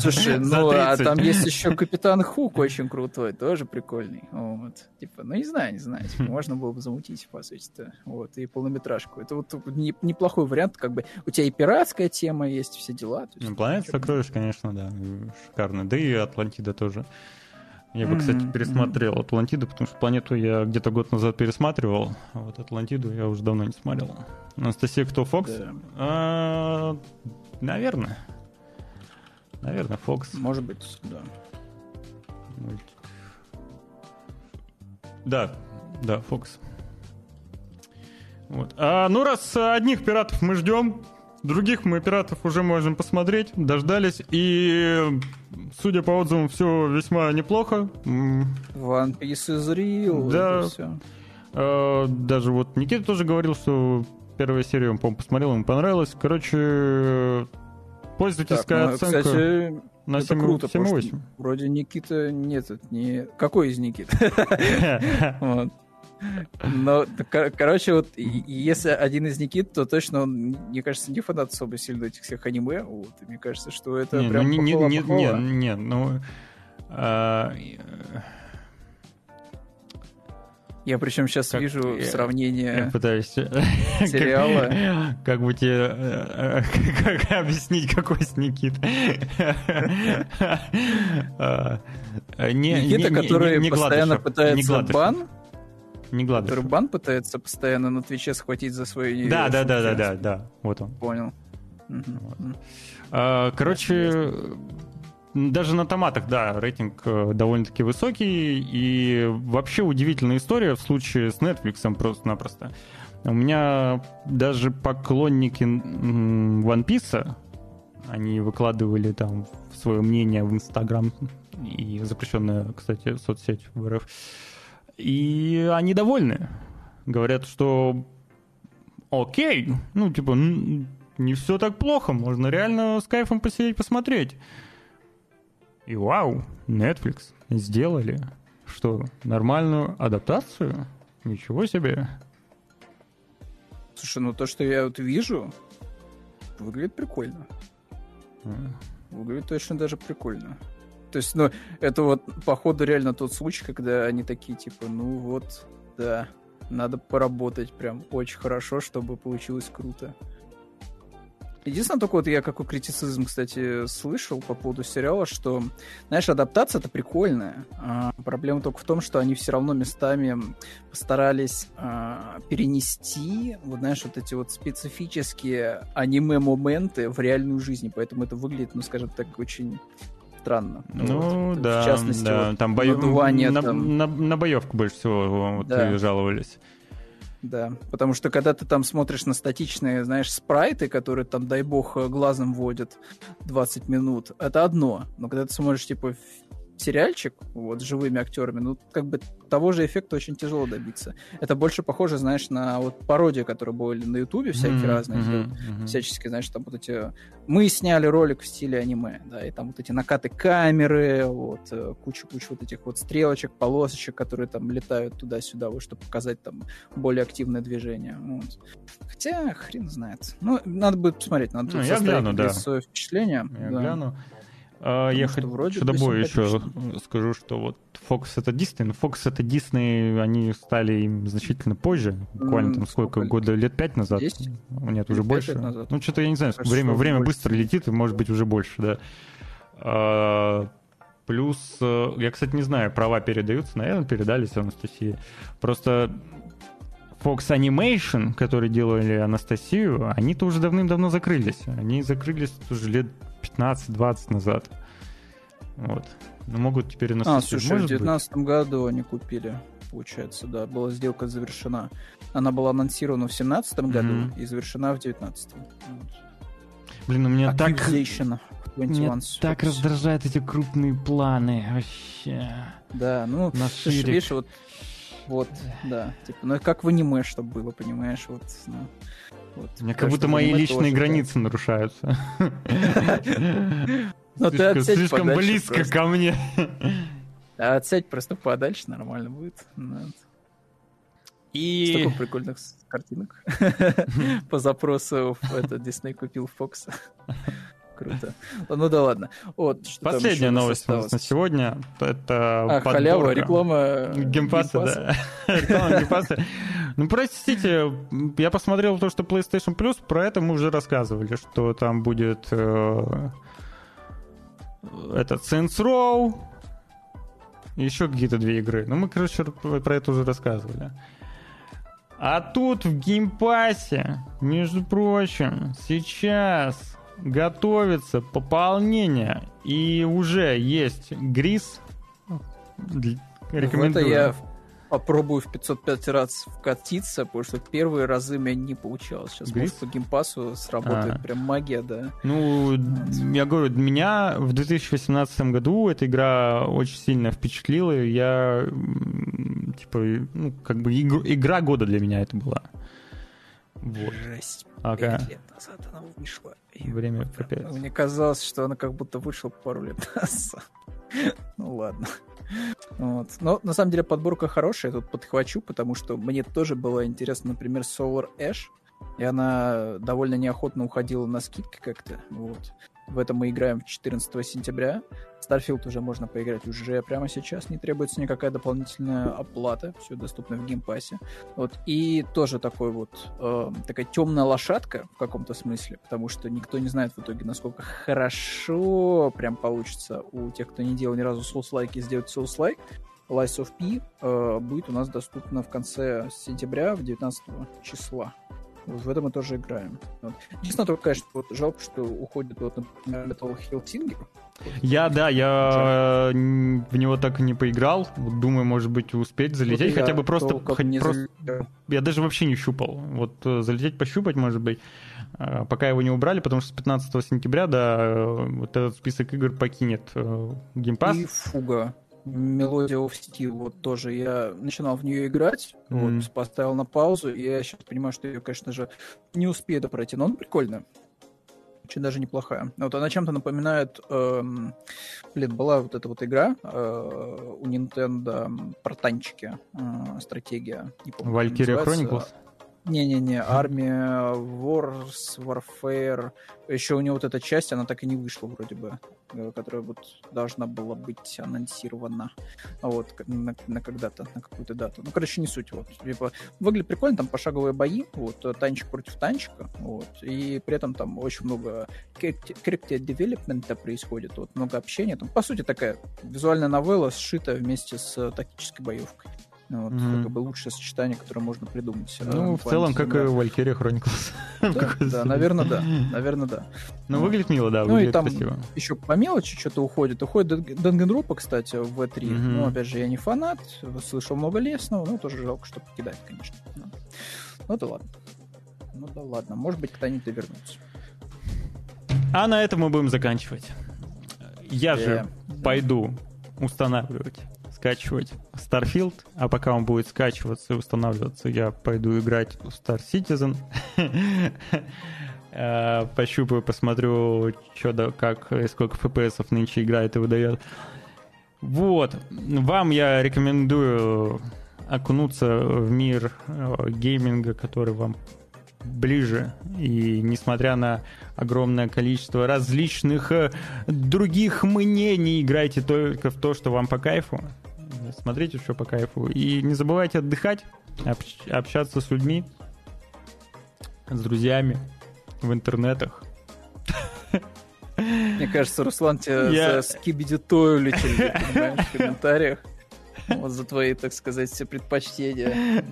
Слушай, ну а 30. там есть еще Капитан Хук очень крутой, тоже прикольный. Вот. Типа, ну не знаю, не знаю. Типа, можно было бы замутить, по сути-то. Вот, и полнометражку. Это вот не- неплохой вариант, как бы. У тебя и пиратская тема есть, все дела. Ну, Планета сокровищ, конечно, да, шикарно. Да и Атлантида тоже. Я бы, кстати, пересмотрел Атлантиду, потому что планету я где-то год назад пересматривал, а вот Атлантиду я уже давно не смотрел. Анастасия это Fox? Да. А, Наверное. Наверное, Fox. Может быть, да. Мультик. Да, да, Fox. Вот. А, ну, раз одних пиратов мы ждем, других мы пиратов уже можем посмотреть, дождались, и, судя по отзывам, все весьма неплохо. One Piece is real. Да. всё. а, даже вот Никита тоже говорил, что первая серия он, по-моему, посмотрел, ему понравилась. Короче, Так, пользовательская ну, оценка кстати, на это 7 круто, потому что 7,8. вроде Никита нет, это не... Какой из Никит? Но, кор- короче, вот если один из Никит, то точно он, мне кажется, не фанат особо сильно этих всех аниме. Вот, и мне кажется, что это Не, ну, прям не, не, не, не, не, ну... а, Я причем сейчас Как- вижу я- сравнение Я пытаюсь... сериала. Как, бы тебе... э, э, Как объяснить, какой с Никит? А, Никита, который постоянно пытается бан, Не который Гладышев. бан пытается постоянно на Твиче схватить за свою Да, да, да, да, да, да, вот он. Понял. Вот. А, Короче, даже на томатах, да, рейтинг э, довольно-таки высокий. И вообще удивительная история в случае с Netflix просто-напросто. У меня даже поклонники One Piece, они выкладывали там свое мнение в Инстаграм и запрещенная, кстати, соцсеть в РФ. И они довольны. Говорят, что окей, ну, типа, не все так плохо, можно реально с кайфом посидеть, посмотреть. И вау, Netflix сделали что, нормальную адаптацию? Ничего себе. Слушай, ну то, что я вот вижу, выглядит прикольно. М. Выглядит точно даже прикольно. То есть, ну, это вот, походу, реально тот случай, когда они такие, типа, ну вот, да, надо поработать прям очень хорошо, чтобы получилось круто. Единственное, только вот я какой критицизм, кстати, слышал по поводу сериала, что, знаешь, адаптация это прикольная. А, проблема только в том, что они все равно местами постарались а, перенести, вот знаешь, вот эти вот специфические аниме-моменты в реальную жизнь, поэтому это выглядит, ну, скажем так, очень странно. Ну, Вот. да, В частности, да, вот там бою- надувание на, там. на- на боевку больше всего вот Да. жаловались. Да, потому что когда ты там смотришь на статичные, знаешь, спрайты, которые там, дай бог, глазом водят 20 минут, это одно. Но когда ты смотришь, типа, сериальчик, вот, с живыми актерами, ну, как бы того же эффекта очень тяжело добиться. Это больше похоже, знаешь, на вот пародии, которые были на Ютубе, всякие Мгм, разные. делают. мгм. всячески, знаешь, там вот эти... Мы сняли ролик в стиле аниме, да, и там вот эти накаты камеры, вот, э, куча-куча вот этих вот стрелочек, полосочек, которые там летают туда-сюда, вот, чтобы показать там более активное движение. вот. Хотя, хрен знает. Ну, надо будет посмотреть, надо Ну, я гляну, да. какие-то свои впечатления. Я да. гляну. А, я что хоть вроде бою еще скажу, что вот Fox это Disney, но Fox это Disney, они стали им значительно позже, буквально там сколько, сколько года, лет пять назад? Десять? Нет, Лет уже больше. назад. Ну, что-то я не знаю, Кажется, время, время больше. быстро летит, и может быть уже больше, да. А, Плюс, э, я, кстати, не знаю, права передаются, наверное, передались Анастасии. Просто Fox Animation, которые делали Анастасию, они-то уже давным-давно закрылись. Они закрылись уже лет 15-20 назад. Вот. Но могут теперь А, Анастасию. слушай, в Может быть. 2019 году они купили, получается, да, была сделка завершена. Она была анонсирована в 2017 году Мгм. и завершена в 2019. Блин, у меня так, в меня 21 так раздражают эти крупные планы. Вообще. Да, ну, На слушай, видишь, вот, вот, да, типа, ну, как в аниме, чтобы было, понимаешь, вот, ну, вот. У меня Так как будто мои личные границы нарушаются. Но ты Слишком, отсядь слишком подальше близко просто. ко мне. А отсядь просто подальше, нормально будет. Ну, И... Столько прикольных картинок по запросу в это Дисней купил Фокса. Круто. Ну да ладно. Вот, Последняя новость у нас на сегодня. Это А, халява, реклама Геймпаса, да. Реклама геймпаса. Ну, простите, я посмотрел то, что PlayStation Plus, про это мы уже рассказывали, что там будет э, этот Saints Row, еще какие-то две игры. Ну, мы, короче, про это уже рассказывали. А тут в геймпассе, между прочим, сейчас готовится пополнение, и уже есть Gris. В это Рекомендую. я попробую в 505 раз вкатиться, потому что первые разы у меня не получалось. Сейчас, Гриф? может, по геймпасу сработает А. прям магия, да. Ну, я говорю, меня в 2018 году эта игра очень сильно впечатлила. Я, типа, ну, как бы игру- игра года для меня это была. Вот. Жесть. Ага. Лет назад она вышла. Время капец. Мне казалось, что она как будто вышла пару лет назад. Ну ладно. Вот. Но на самом деле подборка хорошая, я тут подхвачу, потому что мне тоже было интересно, например, Solar Ash, и она довольно неохотно уходила на скидки как-то. Вот. В этом мы играем 14 сентября. Starfield уже можно поиграть уже прямо сейчас, не требуется никакая дополнительная оплата, все доступно в геймпассе. Вот. И тоже такой вот, э, такая темная лошадка в каком-то смысле, потому что никто не знает в итоге, насколько хорошо прям получится у тех, кто не делал ни разу Souls-like, сделать Souls-like. Lies of P э, будет у нас доступно в конце сентября, в 19 числа. В это мы тоже играем. Вот. Честно, только, конечно, вот жалко, что уходит вот, например, Metal Hellsinger. Я, да, я в него так и не поиграл. Думаю, может быть, успеть залететь. Вот хотя бы просто, хоть не просто- залетел. Я даже вообще не щупал. Вот э, залететь, пощупать, может быть, э, пока его не убрали, потому что с 15 сентября, да, э, вот этот список игр покинет геймпас. И Фуга. Мелодия of Steel, вот тоже. Я начинал в нее играть, Мгм. вот, поставил на паузу, и я сейчас понимаю, что ее, конечно же, не успею это пройти, но она прикольная. Очень даже неплохая. Вот она чем-то напоминает... эм, блин, была вот эта вот игра э, у Nintendo про танчики, э, стратегия. Не помню, Valkyria. Chronicles. Не-не-не, армия Wars, Warfare. Еще у него вот эта часть, она так и не вышла вроде бы, э, которая вот должна была быть анонсирована вот, к- на, на когда-то, на какую-то дату. Ну, короче, не суть. Вот. Типа, выглядит прикольно, там пошаговые бои, вот, танчик против танчика, вот, и при этом там очень много character девелопмента происходит, вот, много общения. Там, по сути, такая визуальная новелла, сшита вместе с тактической боевкой. Ну, Вот, Мгм. как бы лучшее сочетание, которое можно придумать. э, Ну, в целом, как и симуляции. Valkyria Chronicles. В Да, наверное, да. Наверное, да. Ну, выглядит мило, да, Ну и там красиво. еще по мелочи что-то уходит. Уходит Данганропа, кстати, в V3. Мгм. Ну, опять же, я не фанат, слышал много лесного, но тоже жалко, что покидает, конечно. Ну, Ну да ладно. Ну да ладно, может быть, когда-нибудь довернутся. А на этом мы будем заканчивать. Я же Да. пойду устанавливать, скачивать Starfield, а пока он будет скачиваться и устанавливаться, я пойду играть в Star Citizen. Э, Пощупаю, посмотрю, что да, как, сколько FPS нынче играет и выдает. Вот. Вам я рекомендую окунуться в мир э, гейминга, который вам ближе. И несмотря на огромное количество различных э, других мнений, играйте только в то, что вам по кайфу. Смотрите, что по кайфу. И не забывайте отдыхать, общ- общаться с людьми, с друзьями в интернетах. Мне кажется, Руслан тебя Я- захейтили, понимаешь, в комментариях. Вот за твои, так сказать, все предпочтения.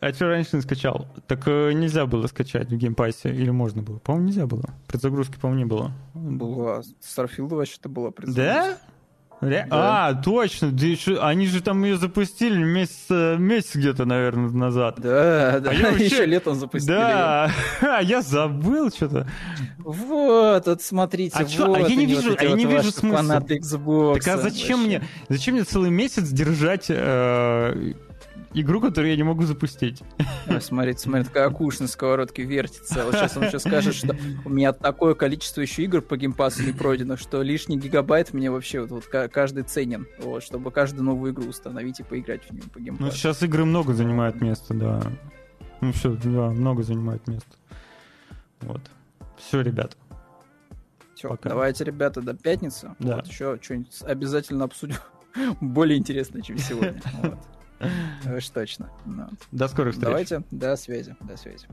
А что раньше не скачал? Так э, нельзя было скачать в геймпассе, или можно было? По-моему, нельзя было. Предзагрузки, по-моему, не было. Была. Starfield вообще-то была Да? Ре- Да. А, точно, да еще- они же там ее запустили месяц, э, месяц где-то, наверное, назад. Да, да, А я вообще- еще летом запустили. Да, а я забыл что-то. Вот, вот смотрите, А чё? вот А я не вижу- вот а я не вижу смысла. фанаты Xbox. Так а зачем мне, зачем мне целый месяц держать э, игру, которую я не могу запустить. Смотрите, смотрите, как куш на сковородке вертится. Вот сейчас он еще скажет, что у меня такое количество еще игр по геймпасу не пройдено, что лишний гигабайт мне вообще вот, вот каждый ценен. Вот, чтобы каждую новую игру установить и поиграть в нее по геймпасу. Ну, сейчас игры много занимают место, да. Ну, все, да, много занимает место. Вот. Все, ребят. Все, Пока. давайте, ребята, до пятницы. Да. Вот еще что-нибудь обязательно обсудим. Более интересное, чем сегодня. Вот. Уж точно. До скорых встреч. Давайте, до связи, до связи.